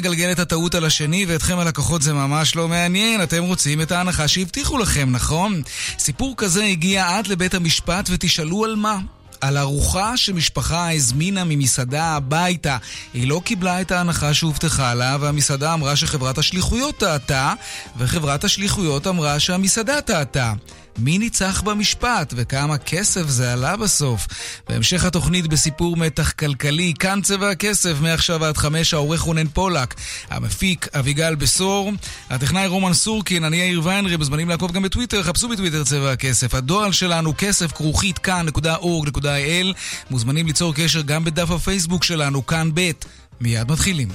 מגלגל את הטעות על השני, ואתכם הלקוחות זה ממש לא מעניין. אתם רוצים את ההנחה שהבטיחו לכם, נכון? סיפור כזה הגיע עד לבית המשפט, ותשאלו על מה. על ארוחה שמשפחה הזמינה ממסעדה הביתה. היא לא קיבלה את ההנחה שהובטחה לה, והמסעדה אמרה שחברת השליחויות טעתה, וחברת השליחויות אמרה שהמסעדה טעתה. מי ניצח במשפט וכמה כסף זה עלה בסוף. בהמשך התוכנית בסיפור מתח כלכלי, כאן צבע הכסף, מעכשיו עד חמש, העורך רונן פולק, המפיק אביגל בשור, הטכנאי רומן סורקין, אני יאיר ויינרי, מוזמנים לעקוב גם בטוויטר, חפשו בטוויטר צבע הכסף. הדואל שלנו כסף כרוכית כאן.org.il, מוזמנים ליצור קשר גם בדף הפייסבוק שלנו, כאן ב', מיד מתחילים.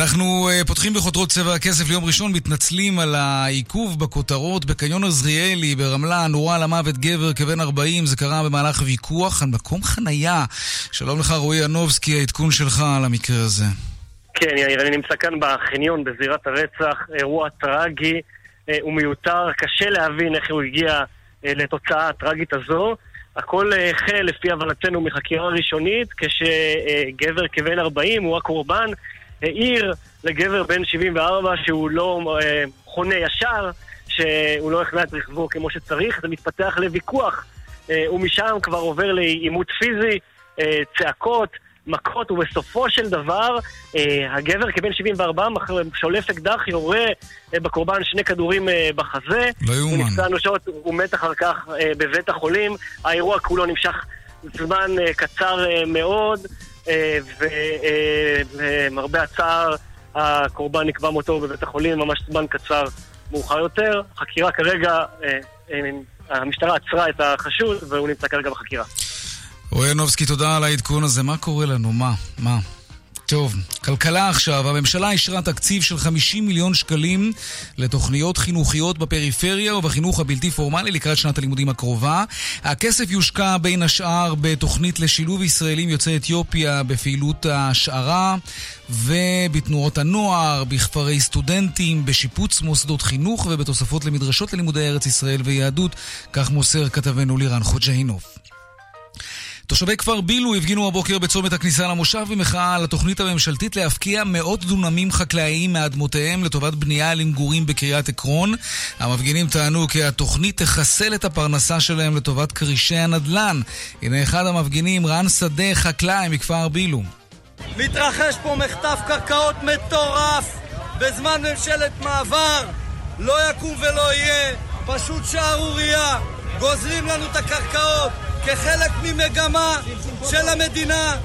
אנחנו uh, פותחים בחותרות צבע הכסף ליום ראשון, מתנצלים על העיכוב בכותרות בקניון עזריאלי ברמלה, נורה למוות גבר כבן 40, זה קרה במהלך ויכוח על מקום חנייה. שלום לך רועי ינובסקי, העדכון שלך על המקרה הזה. כן, יאיר, אני נמצא כאן בחניון בזירת הרצח, אירוע טרגי אה, ומיותר, קשה להבין איך הוא הגיע אה, לתוצאה הטרגית הזו. הכל החל לפי הבנתנו מחקירה ראשונית, כשגבר כבן 40 הוא הקורבן. העיר לגבר בן 74 שהוא לא אה, חונה ישר, שהוא לא הכנע את רכבו כמו שצריך, זה מתפתח לוויכוח, אה, ומשם כבר עובר לעימות פיזי, אה, צעקות, מכות, ובסופו של דבר, אה, הגבר כבן 74 שולף אקדח, יורה אה, בקורבן שני כדורים אה, בחזה. לא יאומן. הוא נפצע אנושות, הוא מת אחר כך אה, בבית החולים. האירוע כולו נמשך זמן אה, קצר אה, מאוד. אה, ולמרבה הצער, הקורבן נקבע מותו בבית החולים ממש זמן קצר מאוחר יותר. חקירה כרגע, אה, אה, המשטרה עצרה את החשוד והוא נמצא כרגע בחקירה. רועי ינובסקי, תודה על העדכון הזה. מה קורה לנו? מה? מה? טוב, כלכלה עכשיו. הממשלה אישרה תקציב של 50 מיליון שקלים לתוכניות חינוכיות בפריפריה ובחינוך הבלתי פורמלי לקראת שנת הלימודים הקרובה. הכסף יושקע בין השאר בתוכנית לשילוב ישראלים יוצאי אתיופיה בפעילות ההשערה ובתנועות הנוער, בכפרי סטודנטים, בשיפוץ מוסדות חינוך ובתוספות למדרשות ללימודי ארץ ישראל ויהדות, כך מוסר כתבנו לירן חוג'אינוב. תושבי כפר בילו הפגינו הבוקר בצומת הכניסה למושב במחאה על התוכנית הממשלתית להפקיע מאות דונמים חקלאיים מאדמותיהם לטובת בנייה למגורים בקריית עקרון. המפגינים טענו כי התוכנית תחסל את הפרנסה שלהם לטובת כרישי הנדל"ן. הנה אחד המפגינים, רן שדה, חקלאי מכפר בילו. מתרחש פה מחטף קרקעות מטורף בזמן ממשלת מעבר. לא יקום ולא יהיה, פשוט שערורייה. גוזרים לנו את הקרקעות. כחלק ממגמה של המדינה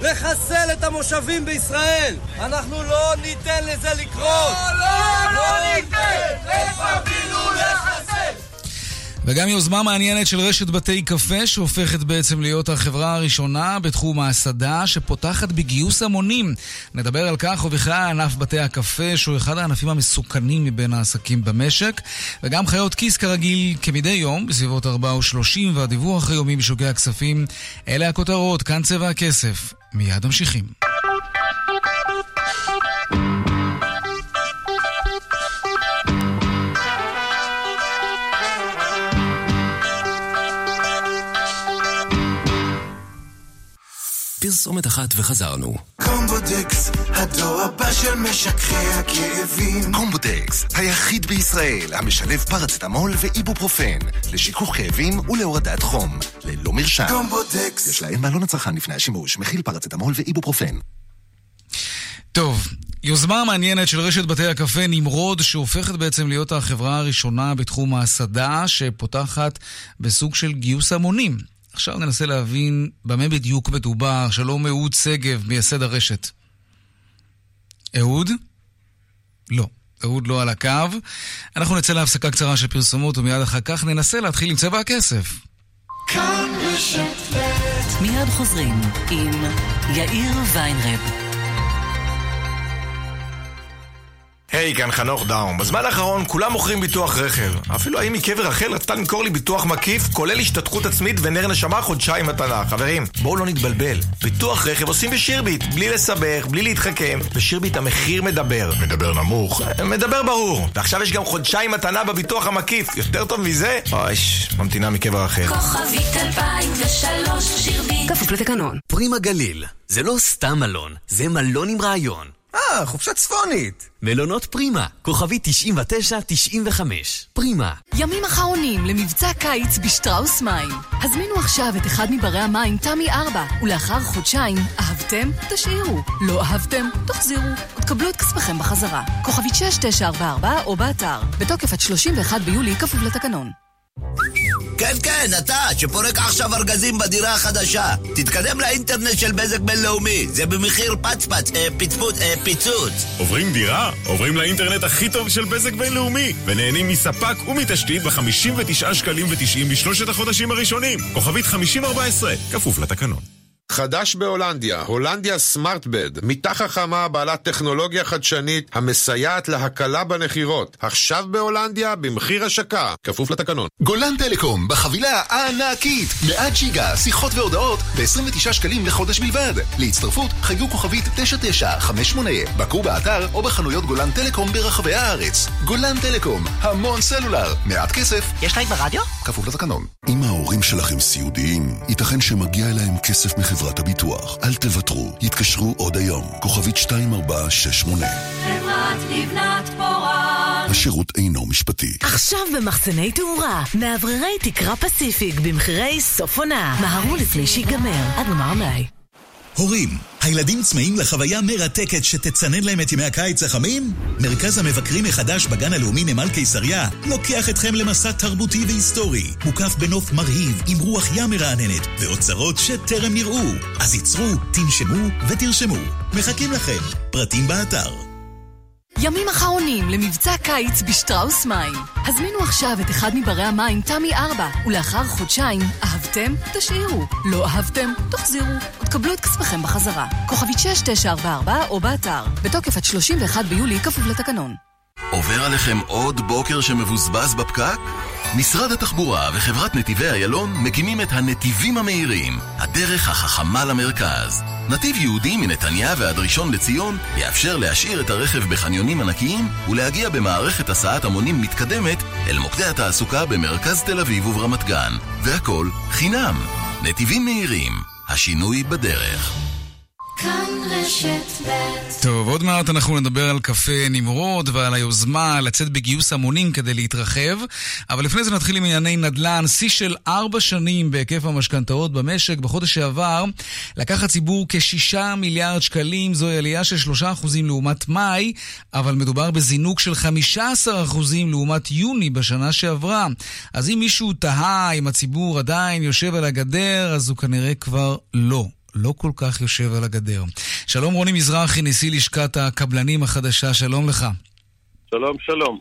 לחסל את המושבים בישראל. אנחנו לא ניתן לזה לקרות. לא, לא, לא ניתן! לפנינו לחסל! וגם יוזמה מעניינת של רשת בתי קפה שהופכת בעצם להיות החברה הראשונה בתחום ההסעדה שפותחת בגיוס המונים. נדבר על כך ובכלל ענף בתי הקפה שהוא אחד הענפים המסוכנים מבין העסקים במשק וגם חיות כיס כרגיל כמדי יום בסביבות 4 ו-30 והדיווח היומי בשוקי הכספים. אלה הכותרות, כאן צבע הכסף. מיד ממשיכים. פרסומת אחת וחזרנו. קומבודקס, הדור הבא של משככי הכאבים. קומבודקס, היחיד בישראל המשלב פרצטמול ואיבופרופן, לשיכוך כאבים ולהורדת חום, ללא מרשם. קומבודקס. יש לעיין בעלון לצרכן לפני השימוש, מכיל פרצטמול ואיבופרופן. טוב, יוזמה מעניינת של רשת בתי הקפה נמרוד, שהופכת בעצם להיות החברה הראשונה בתחום ההסעדה, שפותחת בסוג של גיוס המונים. עכשיו ננסה להבין במה בדיוק מדובר. שלום אהוד שגב, מייסד הרשת. אהוד? לא. אהוד לא על הקו. אנחנו נצא להפסקה קצרה של פרסומות ומיד אחר כך ננסה להתחיל עם צבע הכסף. מיד חוזרים עם יאיר ויינרב. היי, hey, כאן חנוך דאום. בזמן האחרון כולם מוכרים ביטוח רכב. אפילו האם מקבר רחל רצתה למכור לי ביטוח מקיף, כולל השתתחות עצמית ונר נשמה חודשיים מתנה. חברים, בואו לא נתבלבל. ביטוח רכב עושים בשירביט, בלי לסבך, בלי להתחכם. בשירביט המחיר מדבר. מדבר נמוך? מדבר ברור. ועכשיו יש גם חודשיים מתנה בביטוח המקיף. יותר טוב מזה? אוי, ממתינה מקבר רחל. כוכבית 2003 שירביט. כפוף לתקנון. פרימה גליל. זה לא סתם מלון, זה מלון עם רעיון. אה, חופשה צפונית. מלונות פרימה, כוכבי 99-95. פרימה. ימים אחרונים למבצע קיץ בשטראוס מים. הזמינו עכשיו את אחד מברי המים, תמי 4, ולאחר חודשיים, אהבתם? תשאירו. לא אהבתם? תחזירו. ותקבלו את כספכם בחזרה. כוכבית 6944 או באתר. בתוקף עד 31 ביולי, כפוף לתקנון. כן, כן, אתה, שפורק עכשיו ארגזים בדירה החדשה. תתקדם לאינטרנט של בזק בינלאומי, זה במחיר פצפץ, אה, פצפוץ, אה, פיצוץ. עוברים דירה? עוברים לאינטרנט הכי טוב של בזק בינלאומי, ונהנים מספק ומתשתית ב-59 שקלים ו-90 בשלושת החודשים הראשונים. כוכבית 5014, כפוף לתקנון. חדש בהולנדיה, הולנדיה סמארטבד, מיטה חכמה בעלת טכנולוגיה חדשנית המסייעת להקלה בנחירות. עכשיו בהולנדיה במחיר השקה, כפוף לתקנון. גולן טלקום, בחבילה הענקית, 100 ג'יגה, שיחות והודעות ב-29 שקלים לחודש בלבד. להצטרפות, חיו כוכבית 9958, בקרו באתר או בחנויות גולן טלקום ברחבי הארץ. גולן טלקום, המון סלולר, מעט כסף. יש להם ברדיו? כפוף לתקנון. אם ההורים שלכם סיעודיים, ייתכן שמגיע אליהם כסף מחברה. חברת הביטוח. אל תוותרו, התקשרו עוד היום. כוכבית 2468. חברת לבנת פורן. השירות אינו משפטי. עכשיו במחסני תאורה, מאווררי תקרה פסיפיק במחירי סוף עונה. מהרו לפני שיגמר, עד גמר המלאי. הורים, הילדים צמאים לחוויה מרתקת שתצנן להם את ימי הקיץ החמים? מרכז המבקרים מחדש בגן הלאומי נמל קיסריה לוקח אתכם למסע תרבותי והיסטורי, מוקף בנוף מרהיב עם רוח ים מרעננת ואוצרות שטרם נראו. אז ייצרו, תנשמו ותרשמו. מחכים לכם. פרטים באתר. ימים אחרונים למבצע קיץ בשטראוס מים. הזמינו עכשיו את אחד מברי המים, תמי 4, ולאחר חודשיים, אהבתם? תשאירו. לא אהבתם? תחזירו. ותקבלו את כספכם בחזרה. כוכבית 6944 או באתר. בתוקף עד 31 ביולי, כפוף לתקנון. עובר עליכם עוד בוקר שמבוזבז בפקק? משרד התחבורה וחברת נתיבי איילון מקימים את הנתיבים המהירים, הדרך החכמה למרכז. נתיב יהודי מנתניה ועד ראשון לציון יאפשר להשאיר את הרכב בחניונים ענקיים ולהגיע במערכת הסעת המונים מתקדמת אל מוקדי התעסוקה במרכז תל אביב וברמת גן. והכל חינם. נתיבים מהירים, השינוי בדרך. טוב, עוד מעט אנחנו נדבר על קפה נמרוד ועל היוזמה לצאת בגיוס המונים כדי להתרחב, אבל לפני זה נתחיל עם ענייני נדל"ן. שיא של ארבע שנים בהיקף המשכנתאות במשק. בחודש שעבר לקח הציבור כשישה מיליארד שקלים, זוהי עלייה של שלושה אחוזים לעומת מאי, אבל מדובר בזינוק של חמישה עשר אחוזים לעומת יוני בשנה שעברה. אז אם מישהו תהה אם הציבור עדיין יושב על הגדר, אז הוא כנראה כבר לא. לא כל כך יושב על הגדר. שלום רוני מזרחי, נשיא לשכת הקבלנים החדשה, שלום לך. שלום, שלום.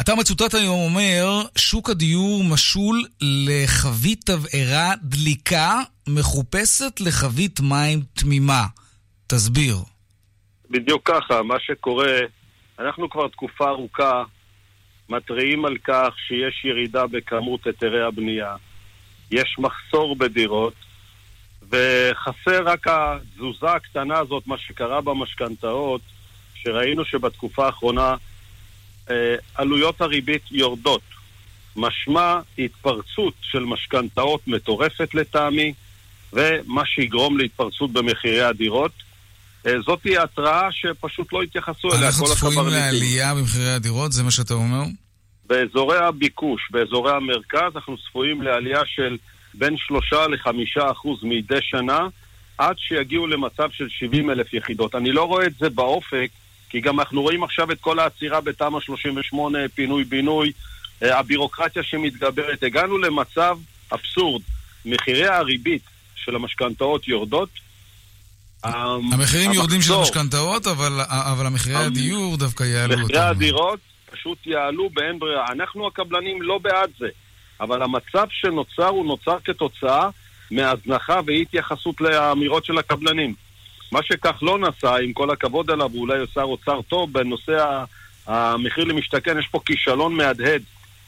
אתה מצוטט היום אומר, שוק הדיור משול לחבית תבערה דליקה מחופשת לחבית מים תמימה. תסביר. בדיוק ככה, מה שקורה, אנחנו כבר תקופה ארוכה מתריעים על כך שיש ירידה בכמות היתרי הבנייה. יש מחסור בדירות, וחסר רק התזוזה הקטנה הזאת, מה שקרה במשכנתאות, שראינו שבתקופה האחרונה אה, עלויות הריבית יורדות. משמע התפרצות של משכנתאות מטורפת לטעמי, ומה שיגרום להתפרצות במחירי הדירות. אה, זאתי התראה שפשוט לא התייחסו אליה, אנחנו כל צפויים הקברניטים. לעלייה במחירי הדירות, זה מה שאתה אומר? באזורי הביקוש, באזורי המרכז, אנחנו צפויים לעלייה של בין שלושה לחמישה אחוז מדי שנה, עד שיגיעו למצב של 70 אלף יחידות. אני לא רואה את זה באופק, כי גם אנחנו רואים עכשיו את כל העצירה בתמ"א 38, פינוי-בינוי, אה, הבירוקרטיה שמתגברת. הגענו למצב אבסורד. מחירי הריבית של המשכנתאות יורדות. המחירים יורדים של המחזור- המשכנתאות, אבל אבל המחירי הדיור דווקא יעלו מחירי אותם. הדירות פשוט יעלו באין ברירה. אנחנו הקבלנים לא בעד זה, אבל המצב שנוצר הוא נוצר כתוצאה מהזנחה ואי התייחסות לאמירות של הקבלנים. מה שכחלון עשה, עם כל הכבוד אליו, הוא שר אוצר טוב, בנושא המחיר למשתכן, יש פה כישלון מהדהד.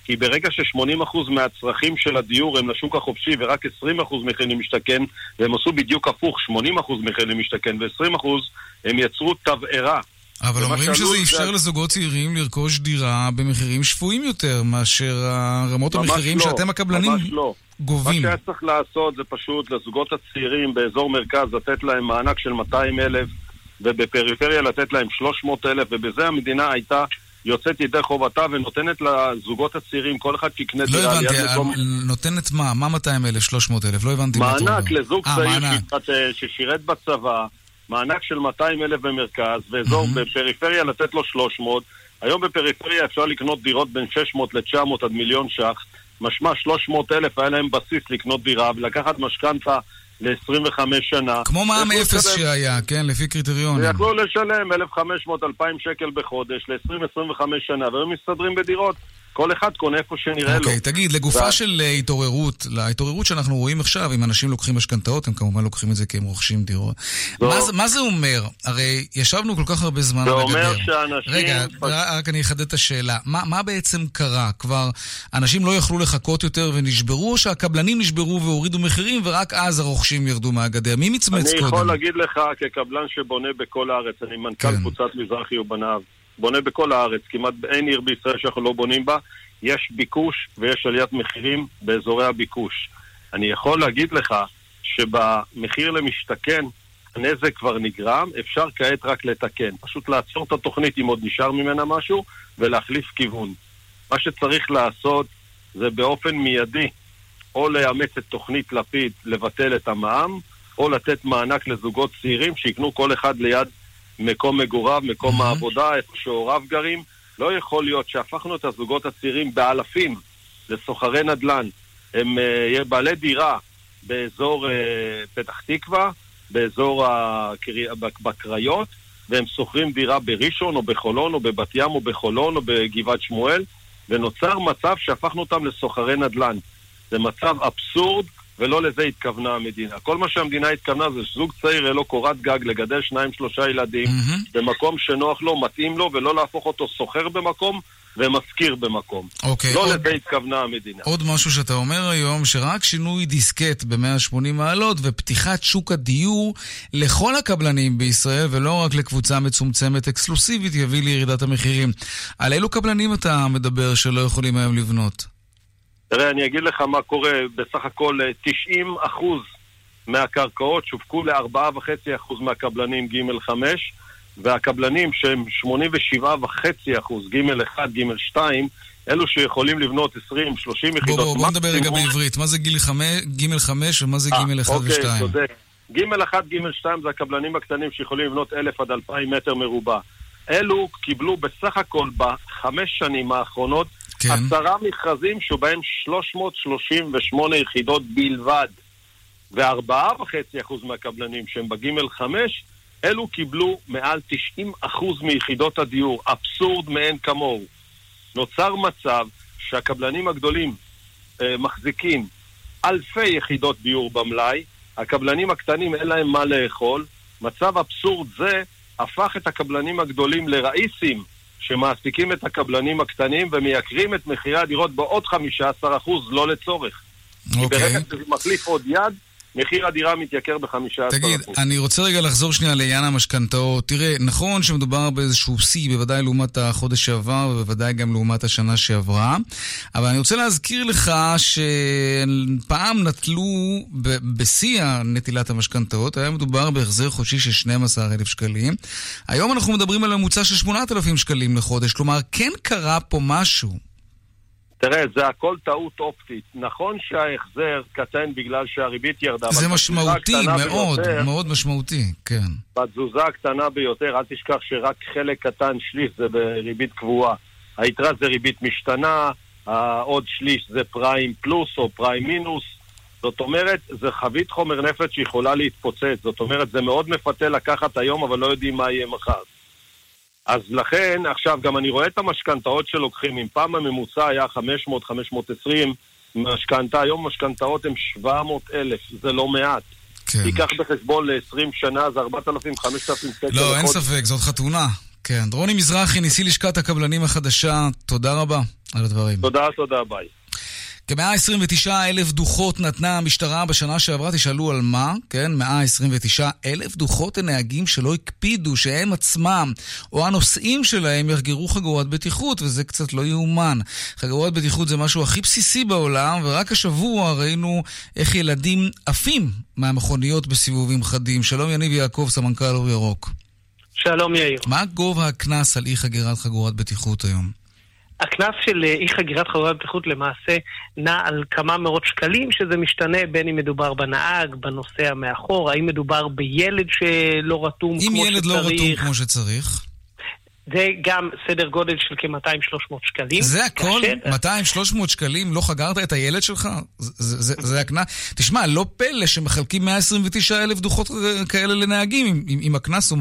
כי ברגע ש-80% מהצרכים של הדיור הם לשוק החופשי ורק 20% מחיר למשתכן, והם עשו בדיוק הפוך, 80% מחיר למשתכן ו-20%, הם יצרו תבערה. אבל אומרים שזה אפשר זה- לזוגות צעירים לרכוש דירה במחירים שפויים יותר מאשר רמות המחירים לא, שאתם הקבלנים ממש לא. גובים. מה שהיה צריך לעשות זה פשוט לזוגות הצעירים באזור מרכז לתת להם מענק של 200 אלף ובפריפריה לתת להם 300 אלף ובזה המדינה הייתה יוצאת ידי חובתה ונותנת לזוגות הצעירים, כל אחד שיקנה לא דירה הבנתי, ליד מקום... נותנת מה? מה 200 אלף, 300 אלף? לא הבנתי מה אתה אומר. מענק לזוג אה, צעיר ששירת בצבא, מענק של 200 אלף במרכז, ואזור בפריפריה לתת לו 300. היום בפריפריה אפשר לקנות דירות בין 600 ל-900 עד מיליון ש"ח. משמע 300 אלף היה להם בסיס לקנות דירה ולקחת משכנתה ל-25 שנה. כמו מע"מ יכלו אפס לשלם- שהיה, כן? לפי קריטריונים. ויכלו לשלם 1,500-2,000 שקל בחודש ל-20-25 שנה, והיום מסתדרים בדירות. כל אחד קונה איפה שנראה לו. אוקיי, תגיד, לגופה וה- של אה, התעוררות, להתעוררות שאנחנו רואים עכשיו, אם אנשים לוקחים משכנתאות, הם כמובן לוקחים את זה כי הם רוכשים דירות. לא. מה זה- מה זה אומר? הרי ישבנו כל כך הרבה זמן זה על הגדר. אומר שאנשים... רגע, רק אני אחדד את השאלה. מה, מה בעצם קרה? כבר אנשים לא יכלו לחכות יותר ונשברו, או שהקבלנים נשברו והורידו מחירים, ורק אז הרוכשים ירדו מהגדר? מי מצמץ אני קודם? יכול להגיד לך, כקבלן שבונה בכל הארץ, אני מנכ"ל כן. קבוצת מזרחי ובניו, בונה בכל הארץ, כמעט אין עיר בישראל שאנחנו לא בונים בה, יש ביקוש ויש עליית מחירים באזורי הביקוש. אני יכול להגיד לך שבמחיר למשתכן הנזק כבר נגרם, אפשר כעת רק לתקן. פשוט לעצור את התוכנית אם עוד נשאר ממנה משהו, ולהחליף כיוון. מה שצריך לעשות זה באופן מיידי או לאמץ את תוכנית לפיד לבטל את המע"מ, או לתת מענק לזוגות צעירים שיקנו כל אחד ליד מקום מגוריו, מקום העבודה, איפה שהוריו גרים. לא יכול להיות שהפכנו את הזוגות הצעירים באלפים לסוחרי נדל"ן. הם uh, בעלי דירה באזור uh, פתח תקווה, באזור הקרי... בקריות, והם שוכרים דירה בראשון או בחולון או בבת ים או בחולון או בגבעת שמואל, ונוצר מצב שהפכנו אותם לסוחרי נדל"ן. זה מצב אבסורד, ולא לזה התכוונה המדינה. כל מה שהמדינה התכוונה זה שזוג צעיר יהיה לו קורת גג, לגדל שניים שלושה ילדים, במקום שנוח לו, מתאים לו, ולא להפוך אותו סוחר במקום ומשכיר במקום. אוקיי, לא עוד- לזה התכוונה המדינה. עוד משהו שאתה אומר היום, שרק שינוי דיסקט ב-180 מעלות ופתיחת שוק הדיור לכל הקבלנים בישראל, ולא רק לקבוצה מצומצמת אקסקלוסיבית, יביא לירידת המחירים. על אילו קבלנים אתה מדבר שלא יכולים היום לבנות? תראה, אני אגיד לך מה קורה, בסך הכל אה, 90 אחוז מהקרקעות שווקו ל-4.5 אחוז מהקבלנים ג' 5, והקבלנים שהם 87.5 אחוז, ג' 1, ג' 2, אלו שיכולים לבנות 20-30 יחידות. בוא, בוא, בוא נדבר רגע. בעברית. מה זה גיל חמש- ג' 5 ומה זה אה, ג' 1 אוקיי, ו-2? צודק. ג' 1, ג' 2 זה הקבלנים הקטנים שיכולים לבנות 1,000 עד 2,000 מטר מרובע. אלו קיבלו בסך הכל בחמש שנים האחרונות כן. עשרה מכרזים שבהם 338 יחידות בלבד. וארבעה וחצי אחוז מהקבלנים שהם בגימל חמש, אלו קיבלו מעל 90 אחוז מיחידות הדיור. אבסורד מאין כמוהו. נוצר מצב שהקבלנים הגדולים אה, מחזיקים אלפי יחידות דיור במלאי, הקבלנים הקטנים אין להם מה לאכול. מצב אבסורד זה הפך את הקבלנים הגדולים לראיסים שמעסיקים את הקבלנים הקטנים ומייקרים את מחירי הדירות בעוד 15% לא לצורך. כי אוקיי. ברגע שזה מחליף עוד יד, מחיר הדירה מתייקר ב-15%. תגיד, אני רוצה רגע לחזור שנייה לעניין המשכנתאות. תראה, נכון שמדובר באיזשהו שיא, בוודאי לעומת החודש שעבר, ובוודאי גם לעומת השנה שעברה, אבל אני רוצה להזכיר לך שפעם נטלו בשיא נטילת המשכנתאות, היה מדובר בהחזר חודשי של 12,000 שקלים. היום אנחנו מדברים על ממוצע של 8,000 שקלים לחודש, כלומר, כן קרה פה משהו. תראה, זה הכל טעות אופטית. נכון שההחזר קטן בגלל שהריבית ירדה. זה משמעותי, מאוד, ביותר, מאוד משמעותי, כן. בתזוזה הקטנה ביותר, אל תשכח שרק חלק קטן, שליש, זה בריבית קבועה. היתרה זה ריבית משתנה, העוד שליש זה פריים פלוס או פריים מינוס. זאת אומרת, זה חבית חומר נפץ שיכולה להתפוצץ. זאת אומרת, זה מאוד מפתה לקחת היום, אבל לא יודעים מה יהיה מחר. אז לכן, עכשיו, גם אני רואה את המשכנתאות שלוקחים. אם פעם הממוצע היה 500-520 משכנתה, היום משכנתאות הן 700 אלף, זה לא מעט. כן. תיקח בחשבון ל-20 שנה, זה 4,000-5,000 שקל. לא, אין ספק, זאת חתונה. כן. רוני מזרחי, נשיא לשכת הקבלנים החדשה, תודה רבה על הדברים. תודה, תודה, ביי. כ-129 אלף דוחות נתנה המשטרה בשנה שעברה, תשאלו על מה, כן? 129 אלף דוחות לנהגים שלא הקפידו שהם עצמם או הנוסעים שלהם יחגרו חגורת בטיחות, וזה קצת לא יאומן. חגורת בטיחות זה משהו הכי בסיסי בעולם, ורק השבוע ראינו איך ילדים עפים מהמכוניות בסיבובים חדים. שלום יניב יעקב, סמנכ"ל אור ירוק. שלום יאיר. מה גובה הקנס על אי חגירת חגורת בטיחות היום? הקנס של אה, אי חגירת חגורת בטיחות למעשה נע על כמה מאות שקלים, שזה משתנה בין אם מדובר בנהג, בנוסע מאחור, האם מדובר בילד שלא רתום כמו שצריך. אם ילד לא רתום כמו שצריך. זה גם סדר גודל של כ-200-300 שקלים. זה הכל? כאשר... 200-300 שקלים? לא חגרת את הילד שלך? זה, זה, זה הקנס? תשמע, לא פלא שמחלקים 129 אלף דוחות כאלה לנהגים, אם, אם הקנס הוא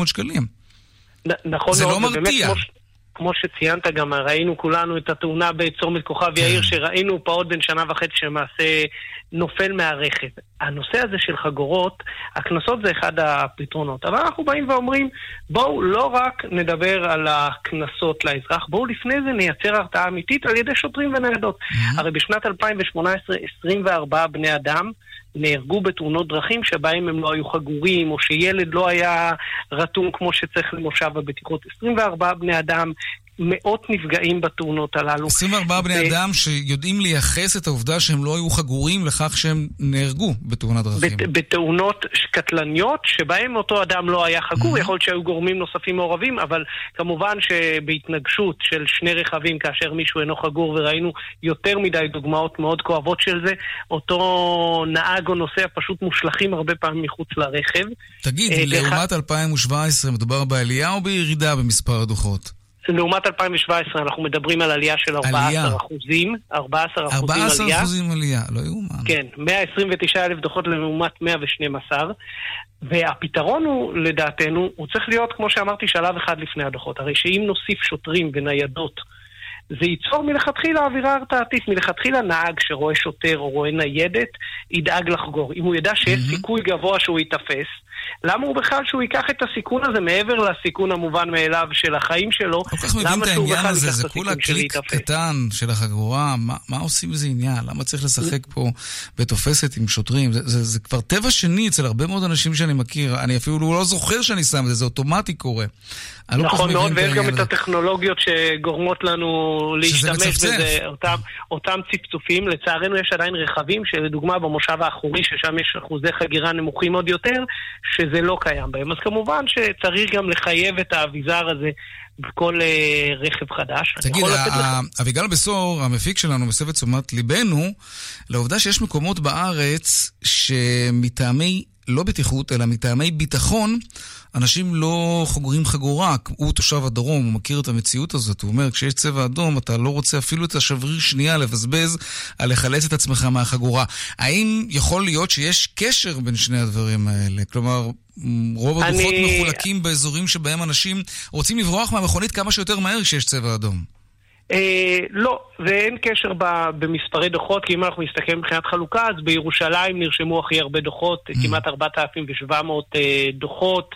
200-300 שקלים. נ, נכון זה לא מרתיע. כמו, כמו שציינת גם, ראינו כולנו את התאונה בצומת כוכב כן. יאיר, שראינו פעוט בן שנה וחצי שלמעשה נופל מהרכב. הנושא הזה של חגורות, הקנסות זה אחד הפתרונות. אבל אנחנו באים ואומרים, בואו לא רק נדבר על הקנסות לאזרח, בואו לפני זה נייצר הרתעה אמיתית על ידי שוטרים וניידות. Mm-hmm. הרי בשנת 2018, 24 בני אדם נהרגו בתאונות דרכים שבהם הם לא היו חגורים, או שילד לא היה רתום כמו שצריך למושב הבטיחות. 24 בני אדם מאות נפגעים בתאונות הללו. 24 בני ו... אדם שיודעים לייחס את העובדה שהם לא היו חגורים לכך שהם נהרגו בתאונת דרכים. בת, בתאונות קטלניות שבהם אותו אדם לא היה חגור, mm-hmm. יכול להיות שהיו גורמים נוספים מעורבים, אבל כמובן שבהתנגשות של שני רכבים כאשר מישהו אינו חגור, וראינו יותר מדי דוגמאות מאוד כואבות של זה, אותו נהג או נוסע פשוט מושלכים הרבה פעמים מחוץ לרכב. תגיד, אה, לעומת 2017 מדובר בעלייה או בירידה במספר הדוחות? לעומת 2017 אנחנו מדברים על עלייה של 14 אחוזים. 14 אחוזים עלייה. 14 אחוזים עלייה, לא יאומן. כן, 129 אלף דוחות לעומת 112. והפתרון הוא, לדעתנו, הוא צריך להיות, כמו שאמרתי, שלב אחד לפני הדוחות. הרי שאם נוסיף שוטרים וניידות, זה ייצור מלכתחילה אווירה הרתעתית. מלכתחילה נהג שרואה שוטר או רואה ניידת, ידאג לחגור. אם הוא ידע שיש mm-hmm. סיכוי גבוה שהוא ייתפס, למה הוא בכלל שהוא ייקח את הסיכון הזה מעבר לסיכון המובן מאליו של החיים שלו? כל כך מבין את העניין הזה, זה כולה קליק קטן של החגורה, מה, מה עושים בזה עניין? למה צריך לשחק פה בתופסת עם שוטרים? זה, זה, זה כבר טבע שני אצל הרבה מאוד אנשים שאני מכיר, אני אפילו לא זוכר שאני שם את זה, זה אוטומטי קורה. לא נכון מאוד, ויש גם את הטכנולוגיות שגורמות לנו להשתמש בזה, אותם, אותם צפצופים. לצערנו יש עדיין רכבים שלדוגמה במושב האחורי, ששם יש אחוזי חגירה נמוכים עוד יותר, שזה לא קיים בהם. אז כמובן שצריך גם לחייב את האביזר הזה בכל uh, רכב חדש. תגיד, אביגל בסור, המפיק שלנו, מסב את תשומת ליבנו לעובדה שיש מקומות בארץ שמטעמי לא בטיחות, אלא מטעמי ביטחון, אנשים לא חוגרים חגורה. הוא תושב הדרום, הוא מכיר את המציאות הזאת. הוא אומר, כשיש צבע אדום, אתה לא רוצה אפילו את השבריר שנייה לבזבז על לחלץ את עצמך מהחגורה. האם יכול להיות שיש קשר בין שני הדברים האלה? כלומר, רוב הדוחות אני... מחולקים באזורים שבהם אנשים רוצים לברוח מהמכונית כמה שיותר מהר כשיש צבע אדום. אה, לא, ואין קשר ב, במספרי דוחות, כי אם אנחנו מסתכלים מבחינת חלוקה, אז בירושלים נרשמו הכי הרבה דוחות, mm. כמעט 4,700 אה, דוחות.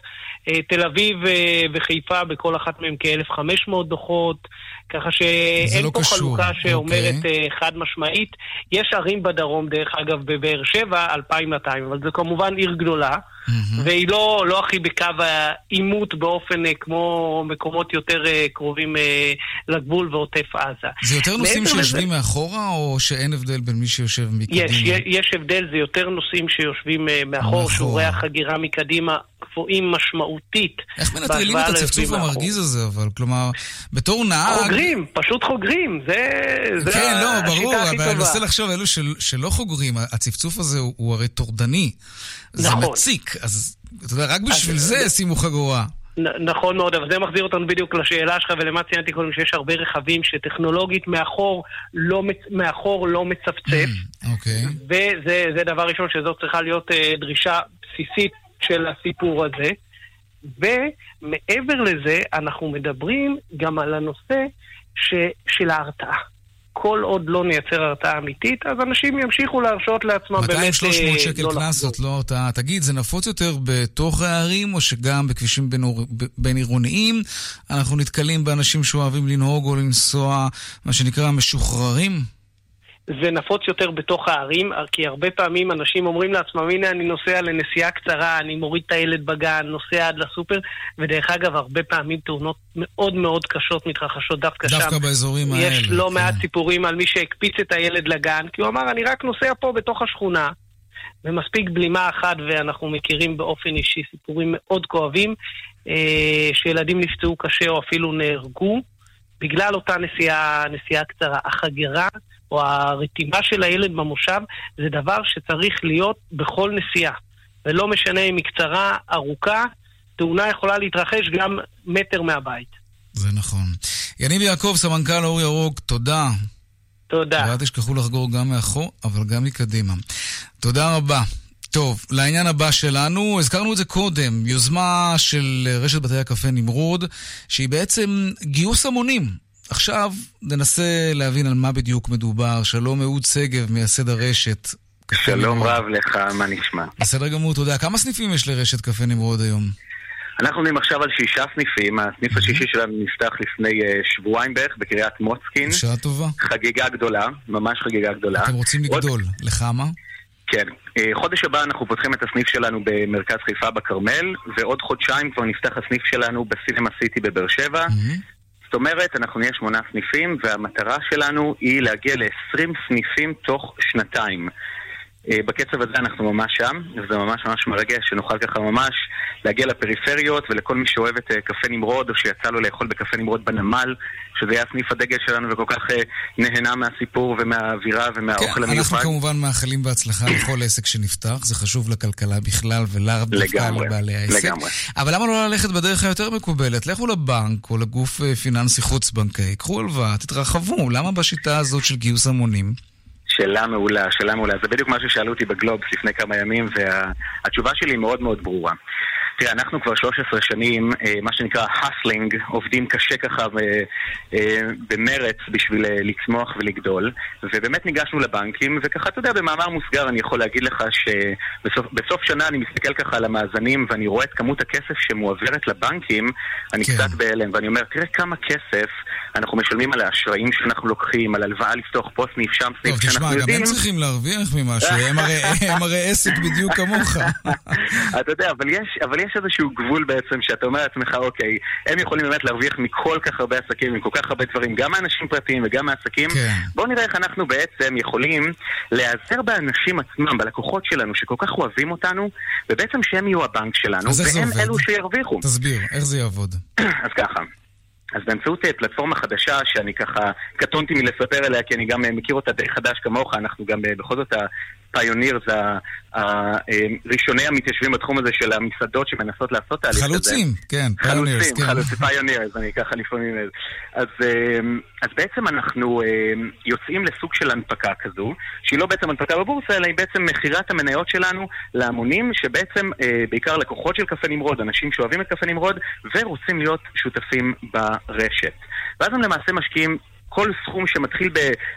אה, תל אביב אה, וחיפה, בכל אחת מהן כ-1,500 דוחות. ככה שאין לא פה קשור, חלוקה שאומרת אוקיי. אה, חד משמעית. יש ערים בדרום, דרך אגב, בבאר שבע, 2,200, אבל זו כמובן עיר גדולה, והיא לא, לא הכי בקו העימות באופן אה, כמו מקומות יותר אה, קרובים לגבול ועוטף עזה. זה יותר נושאים לזה- שיושבים מאחורה, או שאין הבדל בין מי שיושב מקדימה? יש, יש, הבדל, זה יותר נושאים שיושבים מאחור. שיעורי החגירה מקדימה גבוהים משמעותית. איך מנטרלים את הצפצוף. המרגיז הזה, אבל? כלומר, בתור נהג... חוגרים, פשוט חוגרים, זה, זה כן, לא, ברור, אבל אני טובה. מנסה לחשוב, אלו של, שלא חוגרים, הצפצוף הזה הוא, הוא הרי טורדני. זה נכון. מציק, אז אתה יודע, רק בשביל אז- זה שימו חגורה. נכון מאוד, אבל זה מחזיר אותנו בדיוק לשאלה שלך ולמה ציינתי קודם שיש הרבה רכבים שטכנולוגית מאחור לא, מאחור לא מצפצף, אוקיי. וזה זה דבר ראשון שזאת צריכה להיות אה, דרישה בסיסית של הסיפור הזה. ומעבר לזה, אנחנו מדברים גם על הנושא ש, של ההרתעה. כל עוד לא נייצר הרתעה אמיתית, אז אנשים ימשיכו להרשות לעצמם באמת... 200-300 אה, שקל לא קנס זאת לא הרתעה. תגיד, זה נפוץ יותר בתוך הערים, או שגם בכבישים בין- בין עירוניים אנחנו נתקלים באנשים שאוהבים לנהוג או לנסוע, מה שנקרא, משוחררים? זה נפוץ יותר בתוך הערים, כי הרבה פעמים אנשים אומרים לעצמם, הנה אני נוסע לנסיעה קצרה, אני מוריד את הילד בגן, נוסע עד לסופר, ודרך אגב, הרבה פעמים תאונות מאוד מאוד קשות מתרחשות דווקא, שם. דווקא באזורים האלה. יש לא כן. מעט סיפורים על מי שהקפיץ את הילד לגן, כי הוא אמר, אני רק נוסע פה בתוך השכונה, ומספיק בלימה אחת, ואנחנו מכירים באופן אישי סיפורים מאוד כואבים, אה, שילדים נפצעו קשה או אפילו נהרגו, בגלל אותה נסיעה, נסיעה קצרה. החגירה או הרתימה של הילד במושב זה דבר שצריך להיות בכל נסיעה. ולא משנה אם היא קצרה, ארוכה, תאונה יכולה להתרחש גם מטר מהבית. זה נכון. יניב יעקב, סמנכ"ל אור ירוק, תודה. תודה. ואל תשכחו לחגור גם מאחור, אבל גם מקדימה. תודה רבה. טוב, לעניין הבא שלנו, הזכרנו את זה קודם, יוזמה של רשת בתי הקפה נמרוד, שהיא בעצם גיוס המונים. עכשיו ננסה להבין על מה בדיוק מדובר. שלום אהוד שגב, מייסד הרשת. שלום. רב לך, מה נשמע? בסדר גמור, תודה. כמה סניפים יש לרשת קפה נמרוד היום? אנחנו עומדים עכשיו על שישה סניפים, הסניף השישי שלנו נפתח לפני אה, שבועיים בערך בקריית מוצקין. בשעה טובה. חגיגה גדולה, ממש חגיגה גדולה. אתם רוצים עוד- לגדול. לכמה? כן. אה, חודש הבא אנחנו פותחים את הסניף שלנו במרכז חיפה בכרמל, ועוד חודשיים כבר נפתח הסניף שלנו בסינמה סיטי בבאר שבע. זאת אומרת, אנחנו נהיה שמונה סניפים, והמטרה שלנו היא להגיע ל-20 סניפים תוך שנתיים. אה, בקצב הזה אנחנו ממש שם, וזה ממש ממש מרגש שנוכל ככה ממש להגיע לפריפריות ולכל מי שאוהב את אה, קפה נמרוד או שיצא לו לאכול בקפה נמרוד בנמל, שזה יהיה הסניף הדגל שלנו וכל כך אה, נהנה מהסיפור ומהאווירה ומהאוכל כן, אנחנו המיוחד. כמובן מאחלים בהצלחה לכל עסק שנפתח, זה חשוב לכלכלה בכלל ולאו דווקא לבעלי העסק. לגמרי. אבל למה לא ללכת בדרך היותר מקובלת? לכו לבנק או לגוף פיננסי חוץ-בנקאי, קחו הלוואה, תתרחבו, למה בשיטה הזאת של גיוס המונים? שאלה מעולה, שאלה מעולה. זה בדיוק מה ששאלו אותי בגלובס לפני כמה ימים, והתשובה שלי היא מאוד מאוד ברורה. תראה, אנחנו כבר 13 שנים, אה, מה שנקרא הסלינג, עובדים קשה ככה ב- אה, במרץ בשביל אה, לצמוח ולגדול, ובאמת ניגשנו לבנקים, וככה, אתה יודע, במאמר מוסגר אני יכול להגיד לך שבסוף בסוף שנה אני מסתכל ככה על המאזנים, ואני רואה את כמות הכסף שמועברת לבנקים, אני כן. קצת בהלם, ואני אומר, תראה כמה כסף אנחנו משלמים על האשראים שאנחנו לוקחים, על הלוואה לפתוח פה סניף, שם סניף, טוב, תשמע, גם. הם צריכים להרוויח ממשהו, הם הרי- עסק בדיוק כמוך. אתה יודע, אבל יש, אבל יש איזשהו גבול בעצם שאתה אומר לעצמך, אוקיי, הם יכולים באמת להרוויח מכל כך הרבה עסקים, מכל כך הרבה דברים, גם מאנשים פרטיים וגם מעסקים. כן. בואו נראה איך אנחנו בעצם יכולים להיעזר באנשים עצמם, בלקוחות שלנו, שכל כך אוהבים אותנו, ובעצם שהם יהיו הבנק שלנו, והם? אלו שירוויחו. תסביר, איך זה יעבוד? אז ככה. אז באמצעות אה, פלטפורמה חדשה, שאני ככה קטונתי מלספר עליה, כי אני גם אה, מכיר אותה די חדש כמוך, אנחנו גם אה, בכל זאת הפיוניר, זה אה, ראשוני המתיישבים בתחום הזה של המסעדות שמנסות לעשות תהליך כזה. חלוצים, כן, pioneers, חלוצים, כן. חלוצים, פיוניר, אני ככה לפעמים... אז, אה, אז בעצם אנחנו אה, יוצאים לסוג של הנפקה כזו, שהיא לא בעצם הנפקה בבורסה, אלא היא בעצם מכירת המניות שלנו להמונים, שבעצם בעיקר לקוחות של קפה נמרוד, אנשים שאוהבים את קפה נמרוד, ורוצים להיות שותפים ברשת. ואז הם למעשה משקיעים כל סכום שמתחיל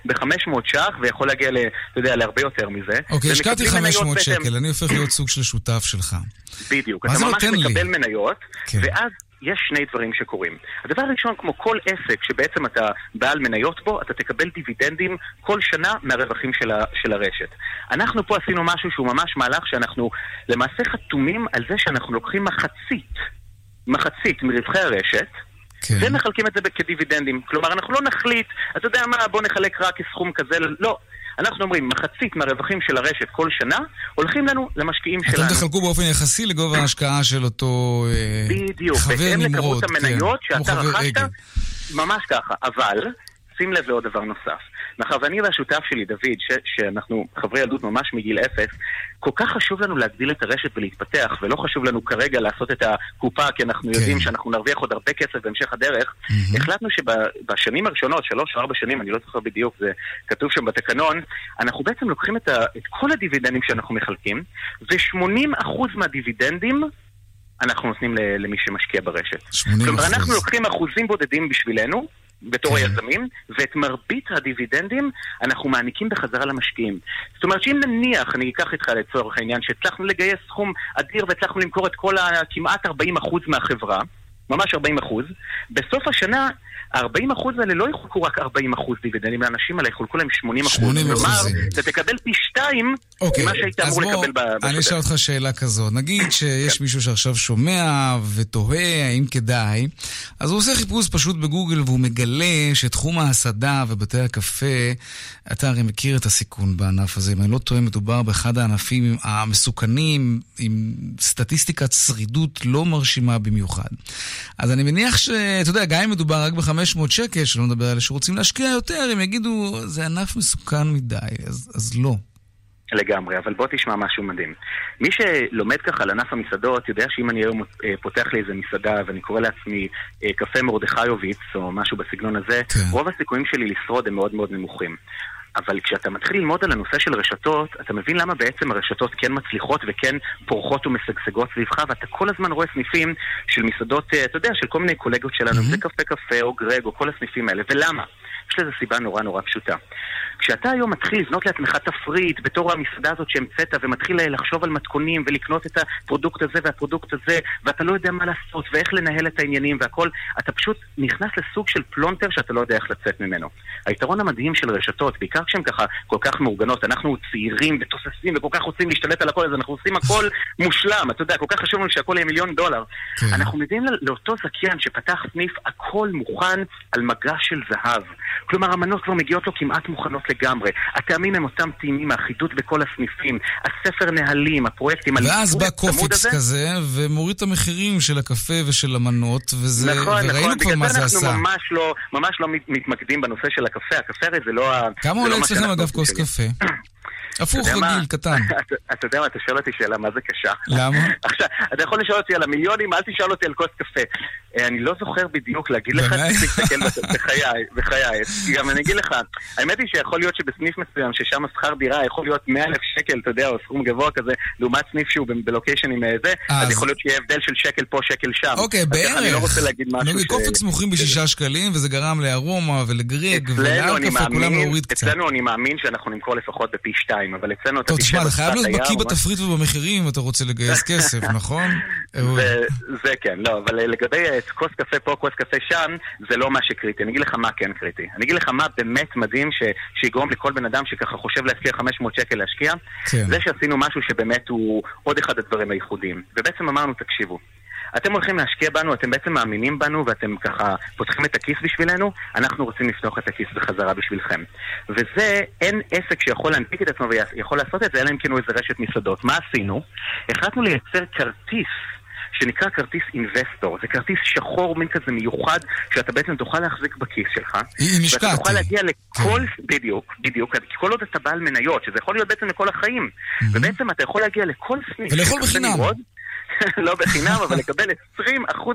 ב-500 ש"ח ויכול להגיע, ל, אתה יודע, להרבה יותר מזה. אוקיי, השקעתי ומקבלים מניות 500 בעצם- שקל, אני הופך להיות סוג של שותף שלך. בדיוק. אתה ממש נותן לי? מקבל מניות, כן. ואז יש שני דברים שקורים. הדבר הראשון, כמו כל עסק שבעצם אתה בעל מניות בו, אתה תקבל דיבידנדים כל שנה מהרווחים של, ה, של הרשת. אנחנו פה עשינו משהו שהוא ממש מהלך שאנחנו למעשה חתומים על זה שאנחנו לוקחים מחצית, מחצית מרווחי הרשת, כן. ומחלקים את זה כדיבידנדים. כלומר, אנחנו לא נחליט, אתה יודע מה, בוא נחלק רק סכום כזה, לא. אנחנו אומרים, מחצית מהרווחים של הרשת כל שנה הולכים לנו למשקיעים אתם שלנו. תחלקו באופן יחסי לגובה ההשקעה של אותו אה, בדיוק, חבר בהתאם לכמות נמרוד. המניות כן, שאתה רכשת. ממש ככה. אבל, שים לב לעוד דבר נוסף. מאחר ואני והשותף שלי, דוד, ש- שאנחנו חברי ילדות ממש מגיל אפס, כל כך חשוב לנו להגדיל את הרשת ולהתפתח, ולא חשוב לנו כרגע לעשות את הקופה, כי אנחנו כן. יודעים שאנחנו נרוויח עוד הרבה כסף בהמשך הדרך. החלטנו שבשנים הראשונות, שלוש או ארבע שנים, אני לא זוכר בדיוק, זה כתוב שם בתקנון, אנחנו בעצם לוקחים את, ה, את כל הדיבידנדים שאנחנו מחלקים, ו-80% מהדיבידנדים אנחנו נותנים למי שמשקיע ברשת. 80%. כלומר, אנחנו לוקחים אחוזים בודדים בשבילנו, בתור היזמים, ואת מרבית הדיבידנדים אנחנו מעניקים בחזרה למשקיעים. זאת אומרת שאם נניח, אני אקח איתך לצורך העניין, שהצלחנו לגייס סכום אדיר והצלחנו למכור את כל ה... כמעט 40% מהחברה, ממש 40 אחוז. בסוף השנה, ה-40 אחוז האלה לא יחולקו רק 40 אחוז דיבידנדים לאנשים האלה, יחולקו להם 80 אחוז. 80 כלומר, אחוזים. אתה תקבל פי שתיים אוקיי, ממה שהיית אמור בוא, לקבל ב- אני בשוטף. אשאל אותך שאלה כזאת. נגיד כן. שיש מישהו שעכשיו שומע ותוהה האם כדאי, אז הוא עושה חיפוש פשוט בגוגל והוא מגלה שתחום ההסעדה ובתי הקפה, אתה הרי מכיר את הסיכון בענף הזה, אם אני לא טועה, מדובר באחד הענפים המסוכנים, עם סטטיסטיקת שרידות לא מרשימה במיוחד. אז אני מניח שאתה יודע, גם אם מדובר רק ב-500 שקל, שלא נדבר על אלה שרוצים להשקיע יותר, הם יגידו, זה ענף מסוכן מדי, אז, אז לא. לגמרי, אבל בוא תשמע משהו מדהים. מי שלומד ככה על ענף המסעדות, יודע שאם אני היום אה, פותח לי איזה מסעדה ואני קורא לעצמי אה, קפה מרדכיוביץ או משהו בסגנון הזה, כן. רוב הסיכויים שלי לשרוד הם מאוד מאוד נמוכים. אבל כשאתה מתחיל ללמוד על הנושא של רשתות, אתה מבין למה בעצם הרשתות כן מצליחות וכן פורחות ומשגשגות סביבך, ואתה כל הזמן רואה סניפים של מסעדות, אה, אתה יודע, של כל מיני קולגות שלנו, אם זה קפה קפה או גרג או כל הסניפים האלה. ולמה? יש לזה סיבה נורא נורא פשוטה. כשאתה היום מתחיל לבנות לעצמך תפריט בתור המסעדה הזאת שהמצאת ומתחיל לחשוב על מתכונים ולקנות את ה product הזה וה product הזה ואתה לא יודע מה לעשות ואיך לנהל את העניינים והכל, אתה פשוט נכנס לסוג של פלונטר שאתה לא יודע איך לצאת ממנו. היתרון המדהים של רשתות, בעיקר כשהן ככה כל כך מאורגנות, אנחנו צעירים ותוססים וכל כך רוצים להשתלט על הכל, אז אנחנו עושים הכל מושלם, אתה יודע, כל כך חשוב לנו שהכל יהיה מיליון דולר. כן. אנחנו מביאים לא- לאותו זכיין שפתח סניף, הכל מוכן על מגש של זהב. כלומר, המנות כבר מגיעות לו כמעט מוכנות לגמרי. הטעמים הם אותם טעימים, האחידות בכל הסניפים, הספר נהלים, הפרויקטים. ואז בא הזה. כזה, ומוריד את המחירים של הקפה ושל המנות, וזה... נכון, וראינו נכון, כבר מה בגלל זה זה עשה. אנחנו ממש לא, ממש לא מת- מתמקדים בנושא של הקפה. הקפה הרי זה לא ה... כמה עולה לא מה אצלכם אגב כוס. קפה? הפוך? רגיל, קטן. אתה- יודע מה, אתה שואל אותי שאלה מה זה קשה. למה? עכשיו, אתה יכול לשאול אותי על המיליונים, אל תשאל אותי על כוס קפה. אה, אני לא זוכר בדיוק להגיד לך, באמת? צריך להסתכל בת- בחיי, בחיי. גם אני אגיד לך, האמת היא שיכול להיות שבסניף מסוים, ששם השכר דירה יכול להיות 100 אלף שקל, אתה יודע, או סכום גבוה כזה, לעומת סניף שהוא ב location עם אה, זה, אז יכול להיות שיהיה הבדל של שקל פה, שקל שם. אוקיי, בערך. אני לא רוצה להגיד משהו ש... קופיקס מוכרים בשישה שקלים, וזה גרם לארומה ולגרג ולאלקפה, כולם להוריד קצת. אצלנו אני מאמין שאנחנו נמכור לפחות בפי שתיים, אבל אצלנו אתה טוב, תשב תשמע, אתה חייב להיות בקיא בתפריט ובמחירים אם אתה רוצה לגייס כסף, נכון? זה, כן, לא, אבל לגבי אה, כוס קפה פה, כוס קפה שם, זה לא מה שקריטי. אני אגיד לך מה כן קריטי. אני אגיד לך מה באמת מדהים שיגרום לכל בן אדם שככה חושב להשקיע 500 שקל להשקיע, כן. זה שעשינו משהו שבאמת הוא עוד אחד הדברים הייחודיים. ובעצם אמרנו, תקשיבו, אתם הולכים להשקיע בנו, אתם בעצם מאמינים בנו ואתם ככה פותחים את הכיס בשבילנו, אנחנו רוצים לפתוח את הכיס בחזרה בשבילכם. וזה, אין עסק שיכול להנפיק את עצמו ויכול לעשות את זה, אלא אם כן הוא איזה רשת מסעדות. מה עשינו? החלטנו לייצר כרטיס. שנקרא כרטיס אינבסטור. זה כרטיס שחור, מין כזה מיוחד, שאתה בעצם תוכל להחזיק בכיס שלך. עם משקעת. ואתה תוכל להגיע לכל, בדיוק, בדיוק, כי כל עוד אתה בעל מניות, שזה יכול להיות בעצם לכל החיים. ובעצם אתה יכול להגיע לכל סניף. ולאכול בחינם. לא בחינם, אבל לקבל 20%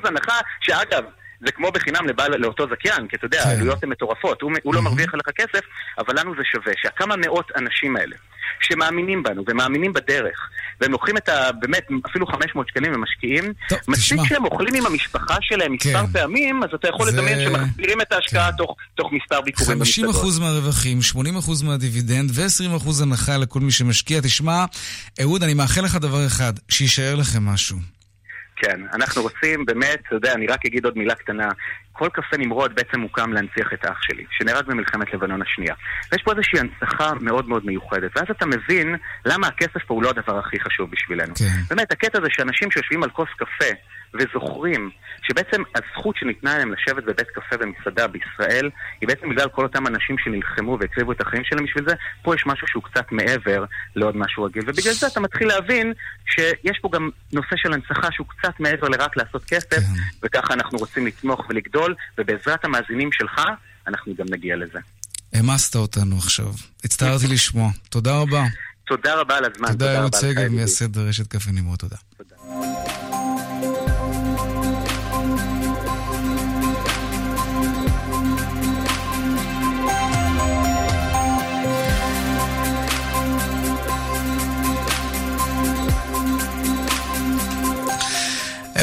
הנחה, שאגב, זה כמו בחינם לבעל, לאותו זכיין, כי אתה יודע, כן. העלויות הן מטורפות, הוא, הוא לא מרוויח עליך כסף, אבל לנו זה שווה. שהכמה מאות אנשים האלה, שמאמינים בנו ומאמינים בדרך, והם לוקחים את ה... באמת, אפילו 500 שקלים ומשקיעים, מספיק. שהם אוכלים עם המשפחה שלהם מספר כן. פעמים, אז אתה יכול זה- כן. לדמיין שמחזירים את ההשקעה תוך, תוך מספר ביקורים 50% מהרווחים, 80% מהדיבידנד ו-20% הנחה לכל מי שמשקיע. תשמע, אהוד, אני מאחל לך דבר אחד, שיישאר לכם משהו. כן, אנחנו רוצים באמת, אתה יודע, אני רק אגיד עוד מילה קטנה. כל קפה נמרוד בעצם הוקם להנציח את האח שלי, שנהרג במלחמת לבנון השנייה. ויש פה איזושהי הנצחה מאוד מאוד מיוחדת, ואז אתה מבין למה הכסף פה הוא לא הדבר הכי חשוב בשבילנו. כן. באמת, הקטע זה שאנשים שיושבים על כוס קפה וזוכרים שבעצם הזכות שניתנה להם לשבת בבית קפה ומסעדה בישראל היא בעצם בגלל כל אותם אנשים שנלחמו והקריבו את החיים שלהם בשביל זה, פה יש משהו שהוא קצת מעבר לעוד משהו רגיל. ובגלל זה אתה מתחיל להבין שיש פה גם נושא של הנצחה שהוא קצת מעבר לרק לעשות כסף, וככה אנחנו רוצים לתמוך ולגדול, ובעזרת המאזינים שלך, אנחנו גם נגיע לזה. העמסת אותנו עכשיו. הצטערתי לשמוע. תודה רבה. תודה רבה על הזמן. תודה, לך, שגב, ידידי. מייסד רשת קפה נמרוד, תודה.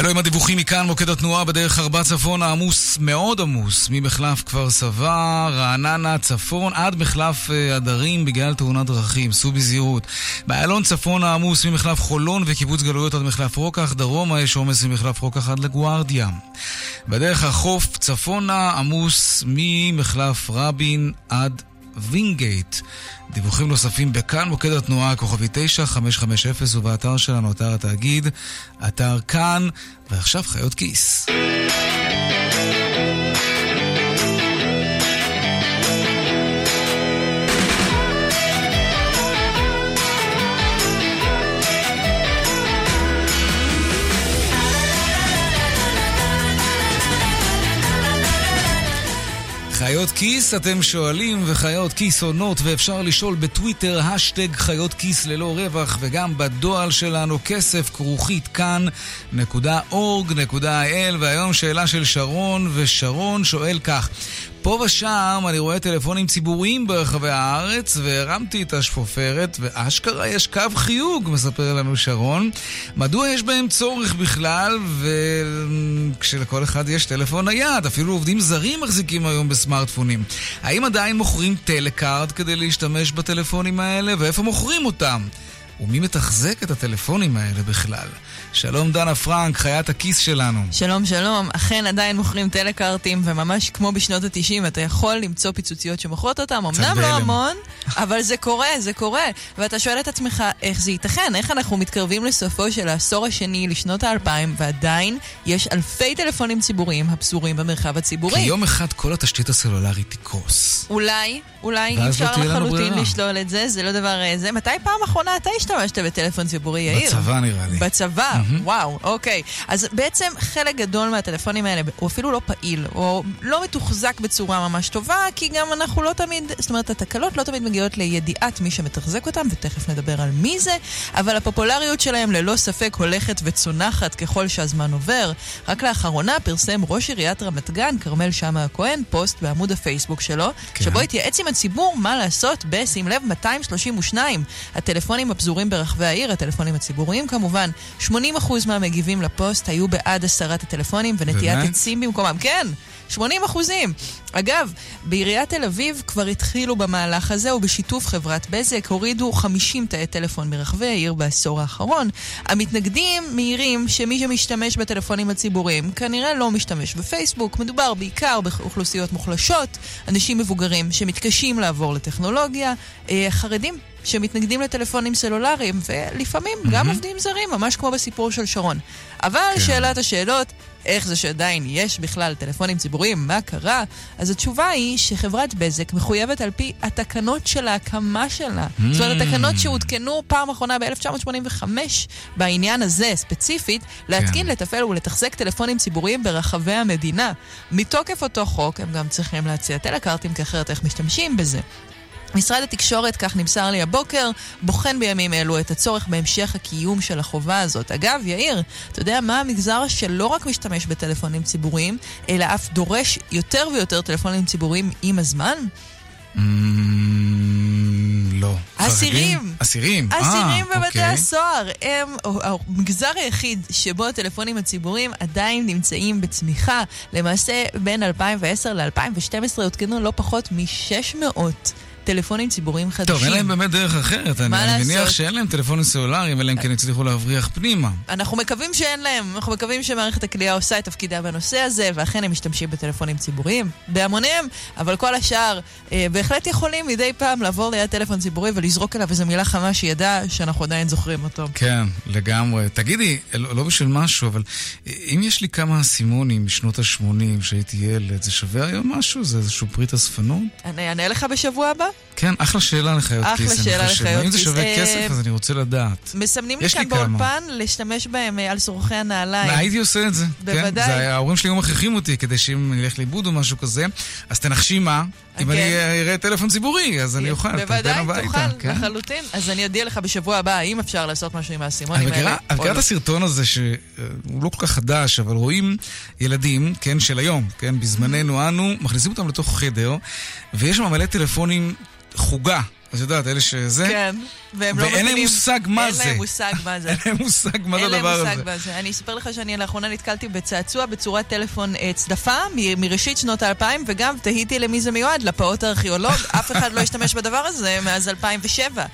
אלו הם הדיווחים מכאן, מוקד התנועה בדרך ארבע צפון העמוס, מאוד עמוס, ממחלף כפר סבא, רעננה, צפון, עד מחלף אה, הדרים בגלל תאונת דרכים, סעו בזהירות. באיילון צפון העמוס ממחלף חולון וקיבוץ גלויות עד מחלף רוקח, דרומה יש עומס ממחלף רוקח עד לגוארדיה. בדרך החוף צפונה עמוס ממחלף רבין עד וינגייט. דיווחים נוספים בכאן מוקד התנועה כוכבי 9550 ובאתר שלנו, אתר התאגיד, אתר כאן, ועכשיו חיות כיס. חיות כיס, אתם שואלים, וחיות כיס עונות, ואפשר לשאול בטוויטר, השטג חיות כיס ללא רווח, וגם בדואל שלנו, כסף כרוכית כאן.org.il, והיום שאלה של שרון, ושרון שואל כך: פה ושם אני רואה טלפונים ציבוריים ברחבי הארץ, והרמתי את השפופרת, ואשכרה יש קו חיוג, מספר לנו שרון. מדוע יש בהם צורך בכלל, וכשלכל אחד יש טלפון נייד, אפילו עובדים זרים מחזיקים היום בסמארטפונים. האם עדיין מוכרים טלקארד כדי להשתמש בטלפונים האלה, ואיפה מוכרים אותם? ומי מתחזק את הטלפונים האלה בכלל? שלום דנה פרנק, חיית הכיס שלנו. שלום שלום, אכן עדיין מוכרים טלקארטים, וממש כמו בשנות ה-90 אתה יכול למצוא פיצוציות שמוכרות אותם, אמנם לא. המון, אבל זה קורה, זה קורה. ואתה שואל את עצמך, איך זה ייתכן? איך אנחנו מתקרבים לסופו של העשור השני לשנות האלפיים, ועדיין יש אלפי טלפונים ציבוריים הפזורים במרחב כי הציבורי? יום אחד כל התשתית הסלולרית תקרוס. אולי, אולי לא אפשר לחלוטין. לשלול את זה, זה לא דבר אה, זה. מתי פעם אחרונה אתה השתמשת בטלפון ציבורי, יאיר? בצבא נראה לי. בצבא, וואו, אוקיי. אז בעצם חלק גדול מהטלפונים האלה הוא אפילו לא פעיל, או לא מתוחזק בצורה ממש טובה, כי גם אנחנו לא תמיד, זאת אומרת, התקלות לא תמיד מגיעות לידיעת מי שמתחזק אותם, ותכף נדבר על מי זה, אבל הפופולריות שלהם ללא ספק הולכת וצונחת ככל שהזמן עובר. רק לאחרונה פרסם ראש עיריית רמת גן, כרמל שאמה הכהן, פוסט בעמוד הפייסבוק שלו, כן. שבו התייעץ עם הציבור מה לעשות בשים לב 232 הטלפונים הפזורים ברחבי העיר, הטלפונים הציבוריים כמובן. 80% מהמגיבים לפוסט היו בעד הסרת הטלפונים ונטיית? עצים במקומם. כן! 80 אחוזים. אגב, בעיריית תל אביב כבר התחילו במהלך הזה, ובשיתוף חברת בזק הורידו 50 תאי טלפון מרחבי העיר בעשור האחרון. המתנגדים מעירים שמי שמשתמש בטלפונים הציבוריים כנראה לא משתמש בפייסבוק. מדובר בעיקר באוכלוסיות מוחלשות, אנשים מבוגרים שמתקשים לעבור לטכנולוגיה, אה, חרדים שמתנגדים לטלפונים סלולריים, ולפעמים גם עובדים זרים, ממש כמו בסיפור של שרון. אבל כן. שאלת השאלות, איך זה שעדיין יש בכלל טלפונים ציבוריים, מה קרה? אז התשובה היא שחברת בזק מחויבת על פי התקנות של ההקמה שלה. Mm. זאת אומרת, התקנות שהותקנו פעם אחרונה ב-1985 בעניין הזה ספציפית, להתקין, כן. לתפעל ולתחזק טלפונים ציבוריים ברחבי המדינה. מתוקף אותו חוק, הם גם צריכים להציע טלקארטים, כי אחרת איך משתמשים בזה. משרד התקשורת, כך נמסר לי הבוקר, בוחן בימים אלו את הצורך בהמשך הקיום של החובה הזאת. אגב, יאיר, אתה יודע מה המגזר שלא רק משתמש בטלפונים ציבוריים, אלא אף דורש יותר ויותר טלפונים ציבוריים עם הזמן? Mm, לא. אסירים. חרדים? אסירים. אה, אסירים בבתי אוקיי. הסוהר הם המגזר היחיד שבו הטלפונים הציבוריים עדיין נמצאים בצמיחה. למעשה, בין 2010 ל-2012 הותקנו לא פחות מ-600 טלפונים ציבוריים חדשים. טוב, אין להם באמת דרך אחרת. אני, אני מניח? שאין להם טלפונים סלולריים, אלא אם כן הצליחו להבריח פנימה. אנחנו מקווים שאין להם, אנחנו מקווים שמערכת הכלייה עושה את תפקידה בנושא הזה, ואכן הם משתמשים בטלפונים ציבוריים בהמוניהם, אבל כל השאר אה, בהחלט יכולים מדי פעם לעבור ליד טלפון ציבורי ולזרוק עליו איזו מילה חמה שידע שאנחנו עדיין זוכרים אותו. כן, לגמרי. תגידי, לא, לא בשביל משהו, אבל אם יש לי כמה אסימונים משנות ה-80 שהייתי ילד, זה שווה היום משהו? זה איזשהו פריט אספנות? אני אענה לך בשבוע הבא. כן, אחלה שאלה לחיות אחלה כיס. אני שאלה. לחיות אם זה כיס. שווה אה, כסף, אז אני רוצה לדעת. מסמנים לי כאן. באולפן להשתמש בהם אה, על סורכי הנעליים. הייתי עושה את זה. בוודאי. כן, זה היה- ההורים שלי היו מכריחים אותי כדי שאם אני אלך לאיבוד או משהו כזה, אז תנחשי מה? אם אני אראה טלפון ציבורי, אז אני אוכל. בוודאי, תוכל, כן. לחלוטין. אז אני אודיע לך בשבוע הבא האם אפשר לעשות משהו עם האסימונים האלה. את או מכירה את. הסרטון הזה שהוא לא כל כך חדש, אבל רואים ילדים, כן, של היום, כן, בזמננו אנו, מכניסים אותם לתוך חדר, ויש שם מלא טלפונים חוגה. את יודעת, אלה שזה... כן, והם לא ואין להם מבינים- מושג מה אין זה. להם מושג מה זה. אין להם מושג מה זה אין הדבר להם הזה. מושג מה זה. אני אספר לך שאני לאחרונה נתקלתי בצעצוע בצורת טלפון אה, צדפה מראשית שנות האלפיים, וגם תהיתי למי זה מיועד, לפעוט הארכיאולוג. אף אחד לא השתמש בדבר הזה מאז 2007.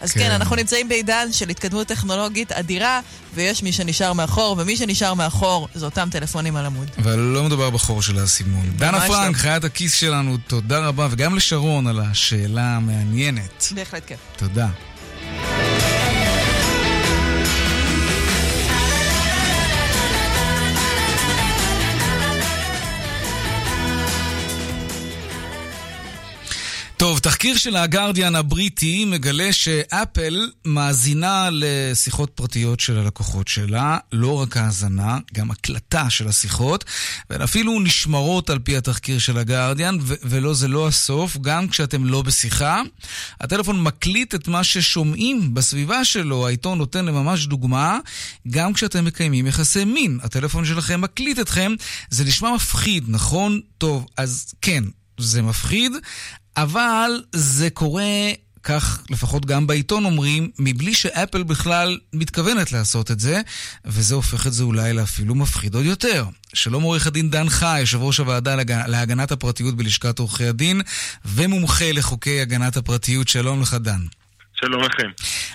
אז כן, כן. אנחנו נמצאים בעידן של התקדמות טכנולוגית אדירה, ויש מי שנשאר מאחור, ומי שנשאר מאחור זה אותם טלפונים על עמוד. אבל לא מדובר בחור של האסימון. דנה ממש פרנק, לא. חיית הכיס שלנו, תודה רבה, וגם לשרון על השאלה המעניינת. בהחלט כן. תודה. Bye. טוב, תחקיר של הגרדיאן הבריטי מגלה שאפל מאזינה לשיחות פרטיות של הלקוחות שלה, לא רק האזנה, גם הקלטה של השיחות, והן אפילו נשמרות על פי התחקיר של הגרדיאן, ולא, זה לא הסוף, גם כשאתם לא בשיחה. הטלפון מקליט את מה ששומעים בסביבה שלו, העיתון נותן לממש דוגמה, גם כשאתם מקיימים יחסי מין. הטלפון שלכם מקליט אתכם, זה נשמע מפחיד, נכון? טוב, אז כן, זה מפחיד, אבל זה קורה, כך לפחות גם בעיתון אומרים, מבלי שאפל בכלל מתכוונת לעשות את זה, וזה הופך את זה אולי לאפילו מפחיד עוד יותר. שלום עורך הדין דן חי, יושב ראש הוועדה להג- להגנת הפרטיות בלשכת עורכי הדין, ומומחה לחוקי הגנת הפרטיות. שלום לך דן. שלום לכם.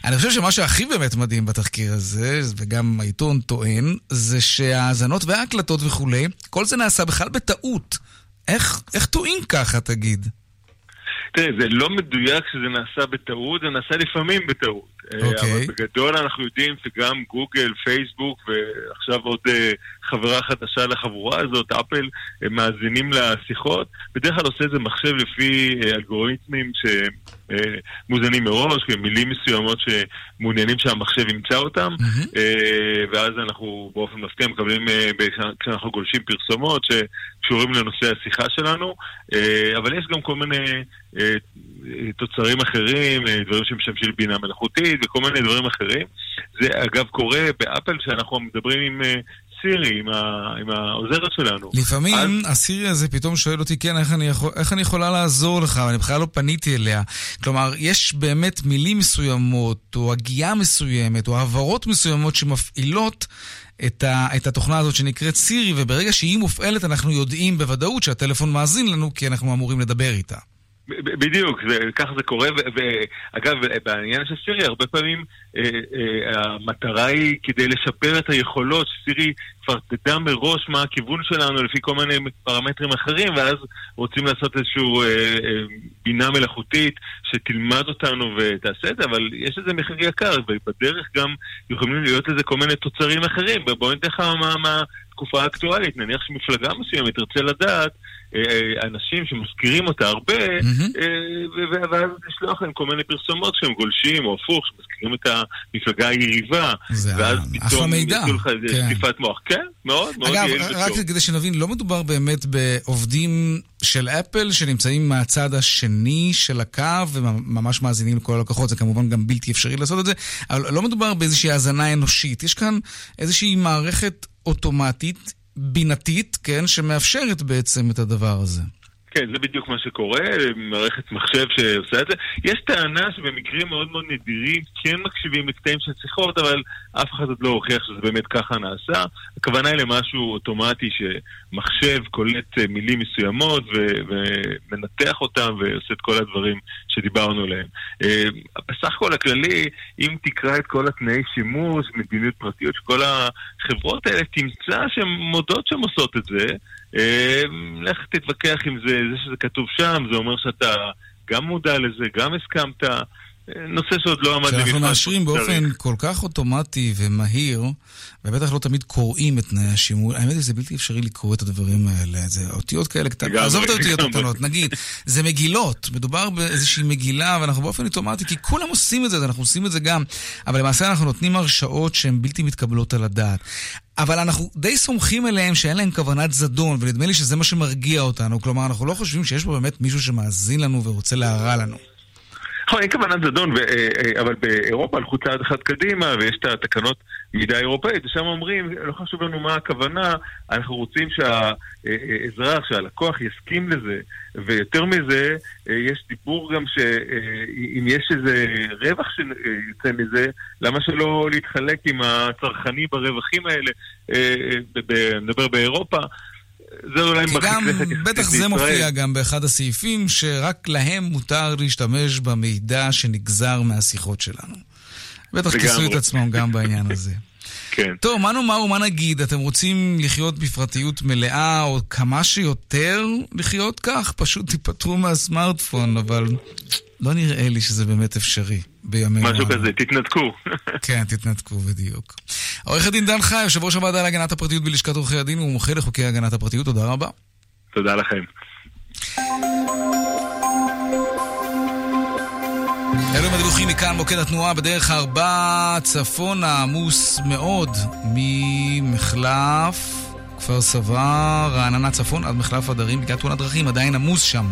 אני חושב שמה שהכי באמת מדהים בתחקיר הזה, וגם העיתון טוען, זה שההאזנות וההקלטות וכולי, כל זה נעשה בכלל בטעות. איך, איך טועים ככה, תגיד? תראה, זה לא מדויק שזה נעשה בטעות, זה נעשה לפעמים בטעות. אה, אוקיי. אבל בגדול אנחנו יודעים שגם גוגל, פייסבוק ועכשיו עוד אה, חברה חדשה לחבורה הזאת, אפל, הם מאזינים לשיחות. בדרך כלל עושה איזה מחשב לפי אה, אלגוריתמים שמוזנים מראש, מילים מסוימות שמעוניינים שהמחשב ימצא אותם, אה, ואז אנחנו באופן מפתיע מקבלים, כשאנחנו גולשים פרסומות שקשורים לנושא השיחה שלנו, אבל יש גם כל מיני תוצרים אחרים, דברים שמשמשים לבינה מלאכותית וכל מיני דברים אחרים. זה אגב קורה באפל כשאנחנו מדברים עם אה, סירי, עם, ה, עם העוזרת שלנו. לפעמים הסירי הזה פתאום שואל אותי, כן, איך אני, יכול, איך אני יכולה לעזור לך? ואני בכלל לא פניתי אליה. כלומר, יש באמת מילים מסוימות, או הגייה מסוימת, או הבהרות מסוימות שמפעילות את, ה, את התוכנה הזאת שנקראת סירי, וברגע שהיא מופעלת אנחנו יודעים בוודאות שהטלפון מאזין לנו, כי אנחנו אמורים לדבר איתה. בדיוק, כך זה קורה, ואגב, בעניין של סירי, הרבה פעמים אה, אה, המטרה היא כדי לשפר את היכולות, שסירי כבר תדע מראש מה הכיוון שלנו לפי כל מיני פרמטרים אחרים, ואז רוצים לעשות איזושהי אה, בינה מלאכותית שתלמד אותנו ותעשה את זה, אבל יש לזה מחיר יקר, ובדרך גם יכולים להיות לזה כל מיני תוצרים אחרים. בואו ניתן לך. מה התקופה האקטואלית, נניח שמפלגה מסוימת תרצה לדעת אה, אה, אנשים שמזכירים אותה הרבה, אה, ואז לשלוח להם כל מיני פרסומות שהם גולשים, או הפוך, שמזכירים את המפלגה היריבה, ואז פתאום יעשו לך איזה כן. שטיפת מוח. כן, מאוד, מאוד אגב, יעיל רק וטוב. כדי שנבין, לא מדובר באמת בעובדים של אפל שנמצאים מהצד השני של הקו וממש מאזינים לכל הלקוחות, זה כמובן גם בלתי אפשרי לעשות את זה, אבל לא מדובר באיזושהי האזנה אנושית, יש כאן איזושהי מערכת אוטומטית, בינתית, כן, שמאפשרת בעצם את הדבר הזה. כן, זה בדיוק מה שקורה, מערכת מחשב שעושה את זה. יש טענה שבמקרים מאוד מאוד נדירים כן מקשיבים לקטעים של שיחות, אבל אף אחד עוד לא הוכיח שזה באמת ככה נעשה. הכוונה היא למשהו אוטומטי שמחשב קולט אה, מילים מסוימות ו- ומנתח אותם ועושה את כל הדברים שדיברנו עליהם. אה, בסך הכל הכללי, אם תקרא את כל התנאי שימוש, מדיניות פרטיות של כל החברות האלה, תמצא שהן מודות שהן עושות את זה. אה, לך תתווכח עם זה, זה שזה כתוב שם, זה אומר שאתה גם מודע לזה, גם הסכמת. נושא שעוד לא עמד שאנחנו במבחן מאשרים באופן. כל כך אוטומטי ומהיר, ובטח לא תמיד קוראים את תנאי השימוש, האמת היא, זה בלתי אפשרי לקרוא את הדברים האלה, זה אותיות כאלה קטנות, עזוב את האותיות. הקטנות, נגיד, זה מגילות, מדובר באיזושהי מגילה, ואנחנו באופן אוטומטי, כי כולם עושים את זה, אנחנו עושים את זה גם, אבל למעשה אנחנו נותנים הרשאות שהן בלתי מתקבלות על הדעת. אבל אנחנו די סומכים עליהם שאין להם כוונת זדון, ונדמה לי שזה מה שמרגיע אותנו. כלומר, אנחנו לא חושבים שיש פה באמת מישהו שמאזין לנו ורוצה להרע לנו. נכון, אין כוונת זדון, אה, אה, אבל באירופה הלכו צעד אחד קדימה, ויש את התקנות מידה אירופאית, ושם אומרים, לא חשוב לנו מה הכוונה, אנחנו רוצים שהאזרח, שהלקוח יסכים לזה, ויותר מזה, אה, יש דיבור גם שאם יש איזה רווח שיוצא מזה, למה שלא להתחלק עם הצרכני ברווחים האלה, מדבר באירופה. זה אולי כי מרחיק גם, לכת יחסית בטח זה לישראל. מופיע גם באחד הסעיפים, שרק להם מותר להשתמש במידע שנגזר מהשיחות שלנו. בטח. כיסו את עצמם גם בעניין הזה. כן. טוב, מה נאמר ומה נגיד? אתם רוצים לחיות בפרטיות מלאה, או כמה שיותר לחיות כך? פשוט תיפטרו מהסמארטפון, אבל לא נראה לי שזה באמת אפשרי בימינו. משהו. כזה, תתנתקו. כן, תתנתקו בדיוק. עורך הדין דן חי, יושב ראש הוועדה להגנת הפרטיות בלשכת עורכי הדין, הוא מומחה לחוקי הגנת הפרטיות, תודה רבה. תודה לכם. אלו מדיווחים מכאן מוקד התנועה בדרך ארבע צפונה עמוס מאוד ממחלף כפר סבא, רעננה צפון עד מחלף הדרים בגלל תאונת דרכים, עדיין עמוס שם.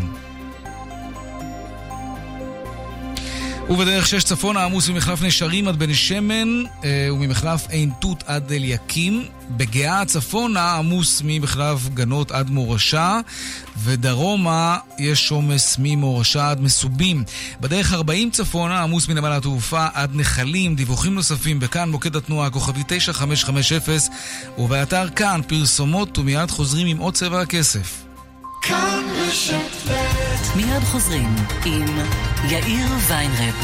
ובדרך שש צפונה עמוס ממחלף נשרים עד בן שמן אה, וממחלף עין תות עד אליקים. בגאה צפונה עמוס ממחלף גנות עד מורשה ודרומה יש עומס ממורשה עד מסובים. בדרך 40 צפונה עמוס מנמל התעופה עד נחלים. דיווחים נוספים בכאן מוקד התנועה כוכבי 9550 ובאתר כאן פרסומות ומיד חוזרים עם עוד צבע הכסף. כאן מיד חוזרים עם יאיר ויינרב.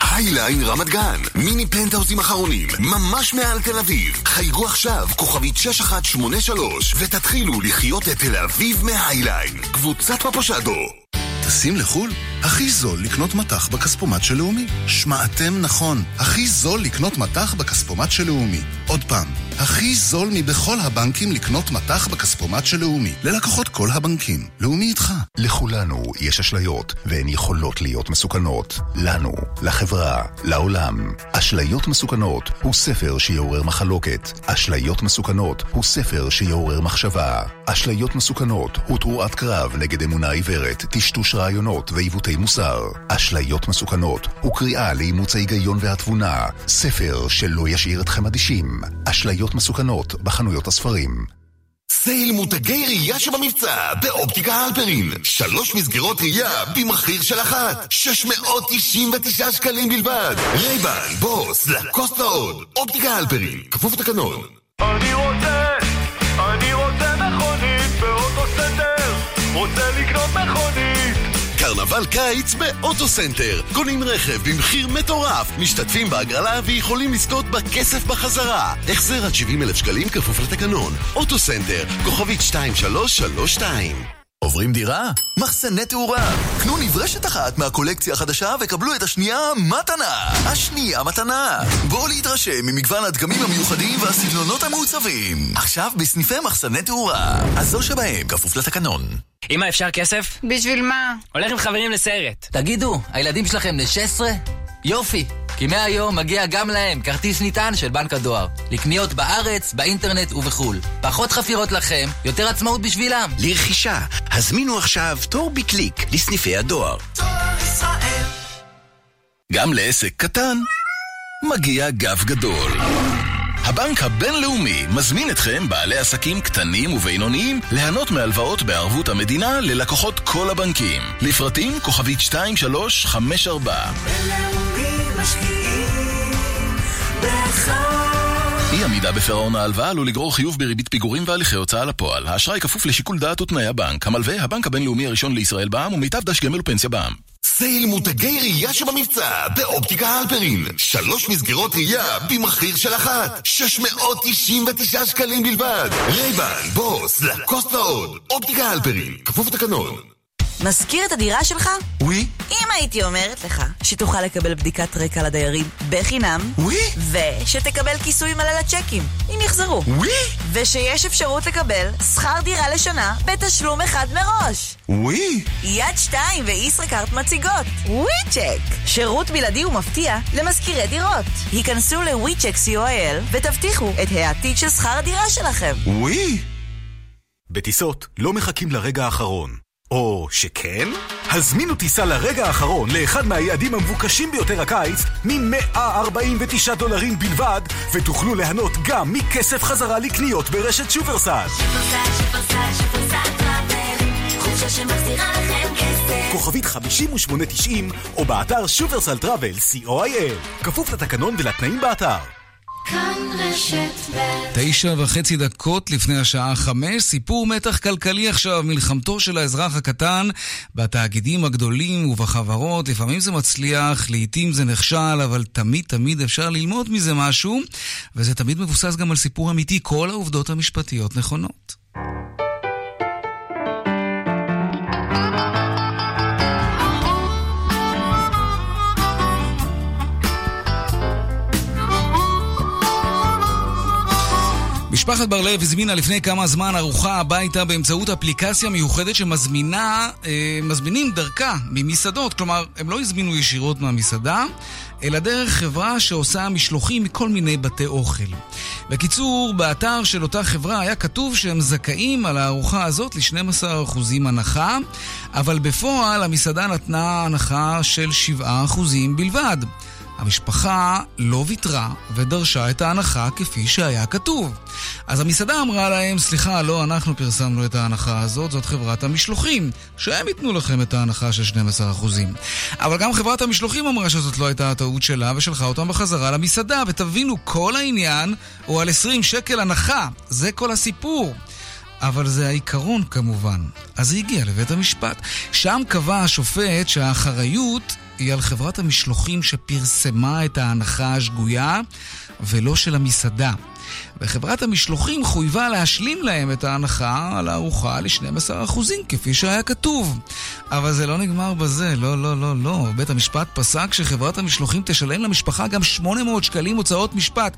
היליין רמת גן, מיני פנטהאוזים אחרונים, ממש מעל תל אביב. חייגו עכשיו, כוכבית 6183, ותתחילו לחיות את תל אביב מהיליין. קבוצת פפושדו. טסים לחו"ל? הכי זול לקנות מטח בכספומט של לאומי. שמעתם נכון, הכי זול לקנות מטח בכספומט של לאומי. עוד פעם, הכי זול מבכל הבנקים לקנות מטח בכספומט של לאומי. ללקוחות כל הבנקים. לאומי איתך. לכולנו יש אשליות, והן יכולות להיות מסוכנות. לנו, לחברה, לעולם. אשליות מסוכנות הוא ספר שיעורר מחלוקת. אשליות מסוכנות הוא ספר שיעורר מחשבה. אשליות מסוכנות הוא תרועת קרב נגד אמונה עיוורת, טשטוש רעיונות ועיוותי מוסר. אשליות מסוכנות הוא קריאה לאימוץ ההיגיון והתבונה. ספר שלא ישאיר אתכם אדישים. אשליות מסוכנות בחנויות הספרים. סייל מותגי ראייה שבמבצע באופטיקה הלפרין. שלוש מסגרות ראייה במחיר של אחת. 699 שקלים בלבד. רייבן, בוס, לקוסט ועוד. אופטיקה הלפרין, כפוף לתקנון. אני רוצה, אני רוצה מכונית באוטו סנטר, רוצה לקנות מכונית. קרנבל קיץ באוטוסנטר. קונים רכב במחיר מטורף, משתתפים בהגרלה ויכולים לזכות בכסף בחזרה. החזר עד 70 אלף שקלים כפוף לתקנון. אוטוסנטר, כוכבית 2332 עוברים דירה? מחסני תאורה. קנו נברשת אחת מהקולקציה החדשה וקבלו את השנייה מתנה. השנייה מתנה. בואו להתרשם ממגוון הדגמים המיוחדים והסגנונות המעוצבים. עכשיו בסניפי מחסני תאורה. אז שבהם, כפוף לתקנון. אמא, אפשר כסף? בשביל מה? הולך עם חברים לסרט. תגידו, הילדים שלכם בני 16? יופי, כי מהיום מגיע גם להם כרטיס נטען של בנק הדואר. לקניות בארץ, באינטרנט ובחו"ל. פחות חפירות לכם, יותר עצמאות בשבילם. לרכישה, הזמינו עכשיו תור בקליק לסניפי הדואר. גם לעסק קטן מגיע גב גדול. הבנק הבינלאומי מזמין אתכם, בעלי עסקים קטנים ובינוניים, ליהנות מהלוואות בערבות המדינה ללקוחות כל הבנקים. לפרטים כוכבית 2354. אי עמידה בפירעון ההלוואה עלול לגרור חיוב בריבית פיגורים והליכי הוצאה לפועל. האשראי כפוף לשיקול דעת ותנאי הבנק. המלווה, הבנק הבינלאומי הראשון לישראל בע"מ ומיטב דש גמל ופנסיה בע"מ. סייל מותגי ראייה שבמבצע באופטיקה הלפרין שלוש מסגרות ראייה במחיר של אחת. 699 שקלים בלבד. רייבן, בוס, לקוסט ועוד. אופטיקה הלפרין כפוף לתקנון משכיר את הדירה שלך? ווי. אם הייתי אומרת לך שתוכל לקבל בדיקת רקע לדיירים בחינם, ווי. ושתקבל כיסוי מלא לצ'קים, אם יחזרו, ווי. ושיש אפשרות לקבל שכר דירה לשנה בתשלום אחד מראש. ווי. יד שתיים וישראכרט מציגות ווי צ'ק שירות בלעדי ומפתיע למזכירי דירות. היכנסו לווי צ'ק co.il ותבטיחו את העתיד של שכר הדירה שלכם. ווי. בטיסות לא מחכים לרגע האחרון. או שכן? הזמינו טיסה לרגע האחרון לאחד מהיעדים המבוקשים ביותר הקיץ מ-149 דולרים בלבד ותוכלו ליהנות גם מכסף חזרה לקניות ברשת שופרסל. שופרסל, שופרסל, שופרסל טראבל, חופשה שמחזירה לכם כסף. כוכבית 5890 או באתר שופרסל טראבל co.il כפוף לתקנון ולתנאים באתר. תשע וחצי דקות לפני השעה חמש, סיפור מתח כלכלי עכשיו, מלחמתו של האזרח הקטן בתאגידים הגדולים ובחברות. לפעמים זה מצליח, לעיתים זה נכשל, אבל תמיד תמיד אפשר ללמוד מזה משהו, וזה תמיד מבוסס גם על סיפור אמיתי. כל העובדות המשפטיות נכונות. משפחת בר-לב הזמינה לפני כמה זמן ארוחה הביתה באמצעות אפליקציה מיוחדת שמזמינה, אה, מזמינים דרכה ממסעדות. כלומר, הם לא הזמינו ישירות מהמסעדה, אלא דרך חברה שעושה משלוחים מכל מיני בתי אוכל. בקיצור, באתר של אותה חברה היה כתוב שהם זכאים על הארוחה הזאת ל-12% הנחה, אבל בפועל המסעדה נתנה הנחה של 7% בלבד. המשפחה לא ויתרה ודרשה את ההנחה כפי שהיה כתוב. אז המסעדה אמרה להם, סליחה, לא אנחנו פרסמנו את ההנחה הזאת, זאת חברת המשלוחים, שהם ייתנו לכם את ההנחה של 12%. אבל גם חברת המשלוחים אמרה שזאת לא הייתה הטעות שלה ושלחה אותם בחזרה למסעדה, ותבינו, כל העניין הוא על 20 שקל הנחה, זה כל הסיפור. אבל זה העיקרון כמובן. אז זה הגיע לבית המשפט. שם קבע השופט שהאחריות היא על חברת המשלוחים שפרסמה את ההנחה השגויה ולא של המסעדה. וחברת המשלוחים חויבה להשלים להם את ההנחה על הארוחה ל-12% כפי שהיה כתוב. אבל זה לא נגמר בזה, לא, לא, לא, לא. בית המשפט פסק שחברת המשלוחים תשלם למשפחה גם 800 שקלים הוצאות משפט.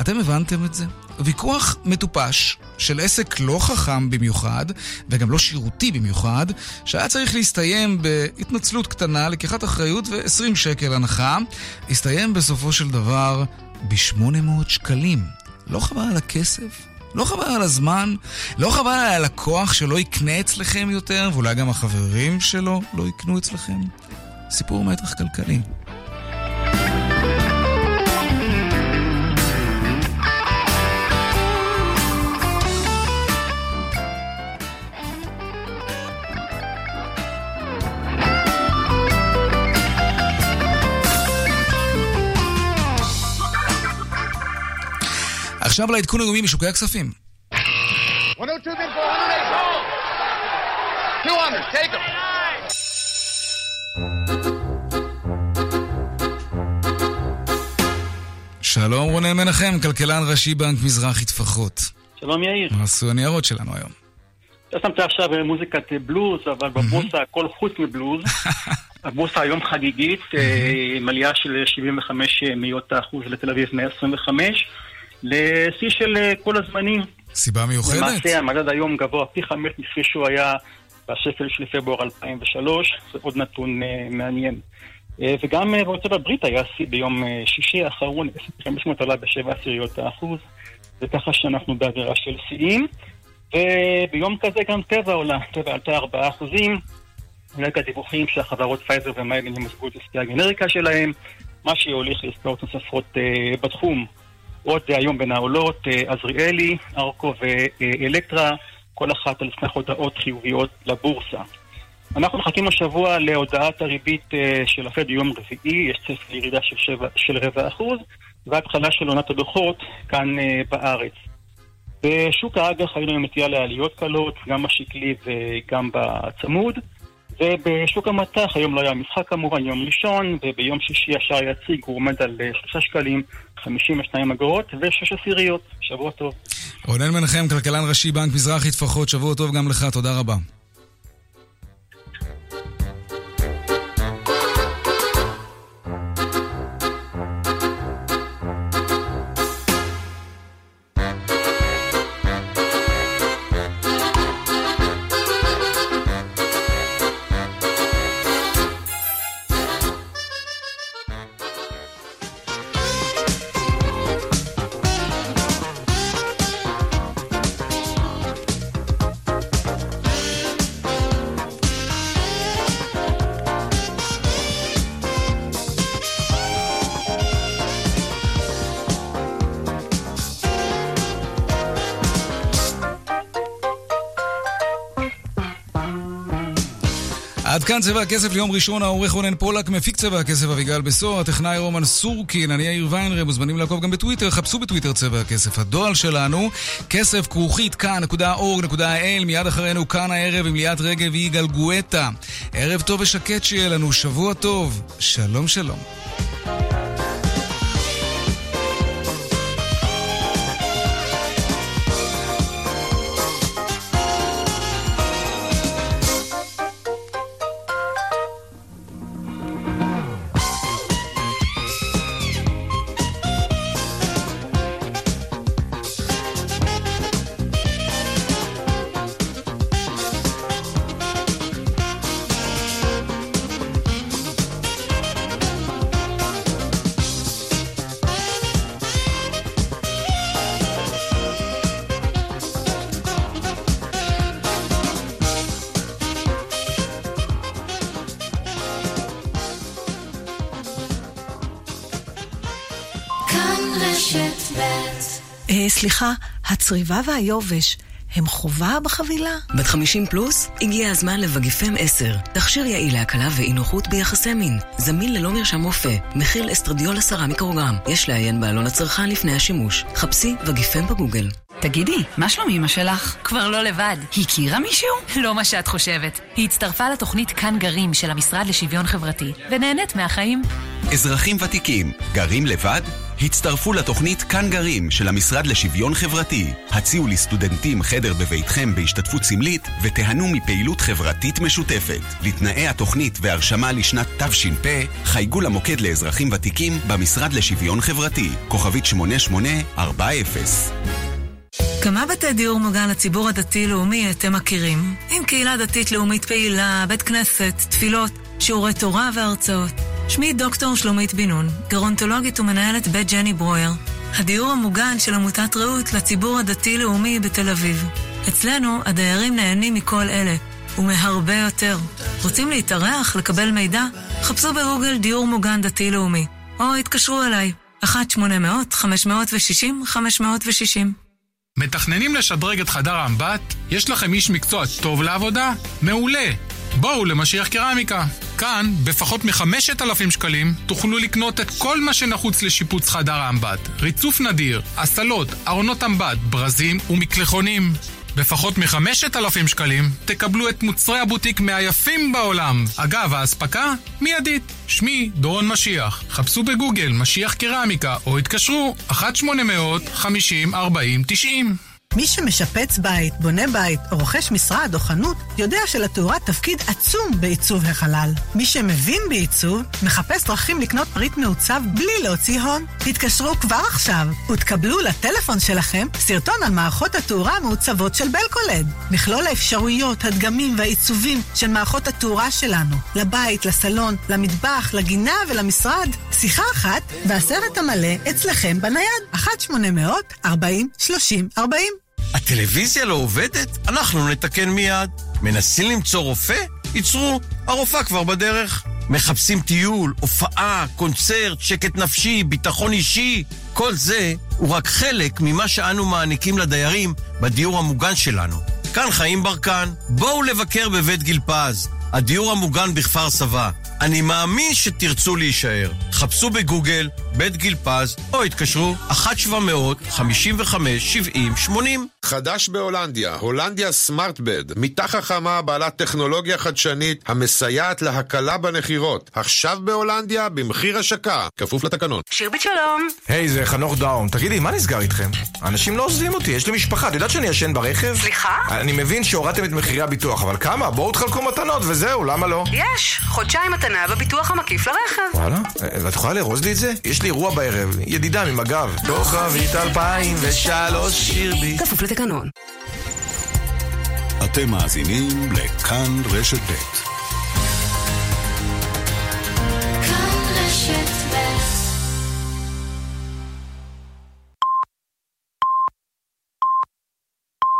אתם הבנתם את זה? ויכוח מטופש של עסק לא חכם במיוחד, וגם לא שירותי במיוחד, שהיה צריך להסתיים בהתנצלות קטנה, לקיחת אחריות ו-20 שקל הנחה, הסתיים בסופו של דבר ב-800 שקלים. לא חבל על הכסף? לא חבל על הזמן? לא חבל על הלקוח שלא יקנה אצלכם יותר, ואולי גם החברים שלו לא יקנו אצלכם? סיפור מתח כלכלי. עכשיו לעדכון היומי משוקי הכספים. 102 bid for 108 200, take them. שלום רונן מנחם, כלכלן ראשי בנק מזרחי טפחות. שלום יאיר. מה עשו הניירות שלנו היום? אתה שמת עכשיו מוזיקת בלוז, אבל בבורסה הכל חוץ מבלוז. הבורסה היום חגיגית, אה, עם עלייה של 75 מאיות האחוז לתל אביב 125, לשיא של אה, כל הזמנים. סיבה מיוחדת? למעשה המדד היום גבוה פי חמש מכפי שהוא היה בשפל של פברואר 2003, זה עוד נתון uh, מעניין. Uh, וגם אה, בארצות הברית היה שיא ביום אה, שישי האחרון, S&P 500 עלה בשבע עשיריות האחוז, וככה שאנחנו באווירה של שיאים. וביום כזה גם טבע עולה, טבע עלתה 4 אחוזים, רקע דיווחים שהחברות פייזר ומיילין ימזגו את עסקי הגנריקה שלהם, מה שיוליך לעסקאות נוספות uh, בתחום. עוד uh, היום בין העולות, uh, עזריאלי, ארקו ואלקטרה, כל אחת על סמך הודעות חיוביות לבורסה. אנחנו מחכים השבוע להודעת הריבית uh, של הפד יום רביעי, יש צפי לירידה של, שבע, של רבע אחוז, והתחלה של עונת הדוחות כאן בארץ. בשוק האג"ח היינו עם נטייה לעליות קלות, גם בשקלי וגם בצמוד. ובשוק המטח, היום לא היה משחק כמובן, יום ראשון, וביום שישי השער יציג, הוא עומד על 3 אה, שקלים, 52 אגורות ו-6 עשיריות. שבוע טוב. רונן מנחם, כלכלן ראשי בנק מזרחי טפחות, שבוע טוב גם לך, תודה רבה. כאן צבע הכסף ליום ראשון, העורך רונן פולק, מפיק צבע הכסף אביגל בסור, הטכנאי רומן סורקין, אני יאיר ויינרם, מוזמנים לעקוב גם בטוויטר, חפשו בטוויטר צבע הכסף. הדואל שלנו, כסף כרוכית כאן.org.il, מיד אחרינו כאן הערב עם ליאת רגב ויגאל גואטה. ערב טוב ושקט שיהיה לנו, שבוע טוב, שלום שלום. סליחה, הצריבה והיובש הם חובה בחבילה? בת 50 פלוס? הגיע הזמן לווגיפם 10. תכשיר יעיל להקלה ואי נוחות ביחסי מין. זמין ללא מרשם רופא. מכיל אסטרדיול 10 מיקרוגרם. יש לעיין בעלון הצרכן לפני השימוש. חפשי וגיפם בגוגל. תגידי, מה שלום אמא שלך? כבר לא לבד. הכירה מישהו? לא מה שאת חושבת. היא הצטרפה לתוכנית כאן גרים של המשרד לשוויון חברתי, ונהנית מהחיים. אזרחים ותיקים, גרים לבד? הצטרפו לתוכנית כאן גרים של המשרד לשוויון חברתי. הציעו לסטודנטים חדר בביתכם בהשתתפות סמלית ותיהנו מפעילות חברתית משותפת. לתנאי התוכנית והרשמה לשנת תש"פ, חייגו למוקד לאזרחים ותיקים במשרד לשוויון חברתי, כוכבית 8840. כמה בתי דיור מוגן לציבור הדתי-לאומי אתם מכירים? עם קהילה דתית-לאומית פעילה, בית כנסת, תפילות, שיעורי תורה והרצאות. שמי דוקטור שלומית בן נון, גרונטולוגית ומנהלת בית ג'ני ברויר, הדיור המוגן של עמותת רעות לציבור הדתי-לאומי בתל אביב. אצלנו הדיירים נהנים מכל אלה, ומהרבה יותר. רוצים להתארח, לקבל מידע? חפשו בגוגל דיור מוגן דתי-לאומי, או התקשרו אליי, 1-800-560-560. מתכננים לשדרג את חדר האמבט? יש לכם איש מקצוע טוב לעבודה? מעולה! בואו למשיח קרמיקה. כאן, בפחות מחמשת אלפים שקלים, תוכלו לקנות את כל מה שנחוץ לשיפוץ חדר האמבט. ריצוף נדיר, הסלות, ארונות אמבט, ברזים ומקלחונים. בפחות מחמשת אלפים שקלים תקבלו את מוצרי הבוטיק מהיפים בעולם. אגב, האספקה מיידית. שמי דורון משיח. חפשו בגוגל משיח קרמיקה או התקשרו 1-800-50-40-90 מי שמשפץ בית, בונה בית, או רוכש משרד או חנות, יודע שלתאורה תפקיד עצום בעיצוב החלל. מי שמבין בעיצוב, מחפש דרכים לקנות פריט מעוצב בלי להוציא הון. תתקשרו כבר עכשיו ותקבלו לטלפון שלכם סרטון על מערכות התאורה המעוצבות של בלקולד. מכלול האפשרויות, הדגמים והעיצובים של מערכות התאורה שלנו. לבית, לסלון, למטבח, לגינה ולמשרד. שיחה אחת והסרט המלא אצלכם בנייד. 1-800-40-30-40 הטלוויזיה לא עובדת? אנחנו נתקן מיד. מנסים למצוא רופא? ייצרו, הרופאה כבר בדרך. מחפשים טיול, הופעה, קונצרט, שקט נפשי, ביטחון אישי. כל זה הוא רק חלק ממה שאנו מעניקים לדיירים בדיור המוגן שלנו. כאן חיים ברקן, בואו לבקר בבית גיל פז, הדיור המוגן בכפר סבא. אני מאמין שתרצו להישאר. חפשו בגוגל בית גיל פז, או התקשרו 1-700-55-70-80. חדש בהולנדיה, הולנדיה סמארטבד, מיטה חכמה בעלת טכנולוגיה חדשנית המסייעת להקלה בנחירות. עכשיו בהולנדיה, במחיר השקה, כפוף לתקנון. שירבית שלום. היי, זה חנוך דאום. תגידי, מה נסגר איתכם? אנשים לא עוזבים אותי, יש לי משפחה. את יודעת שאני ישן ברכב? סליחה? אני מבין שהורדתם את מחירי הביטוח, אבל כמה? בואו תחלקו מתנות וזהו, למה לא? יש, חודשיים מתנה בביטוח המקיף לרכב. וואלה? ואת יכולה לארוז לי את זה? יש לי אירוע בערב, ידידה ממג"ב. כוכבית 2003 שירבי. כפוף לתקנון. אתם מאזינים לכאן רשת ב'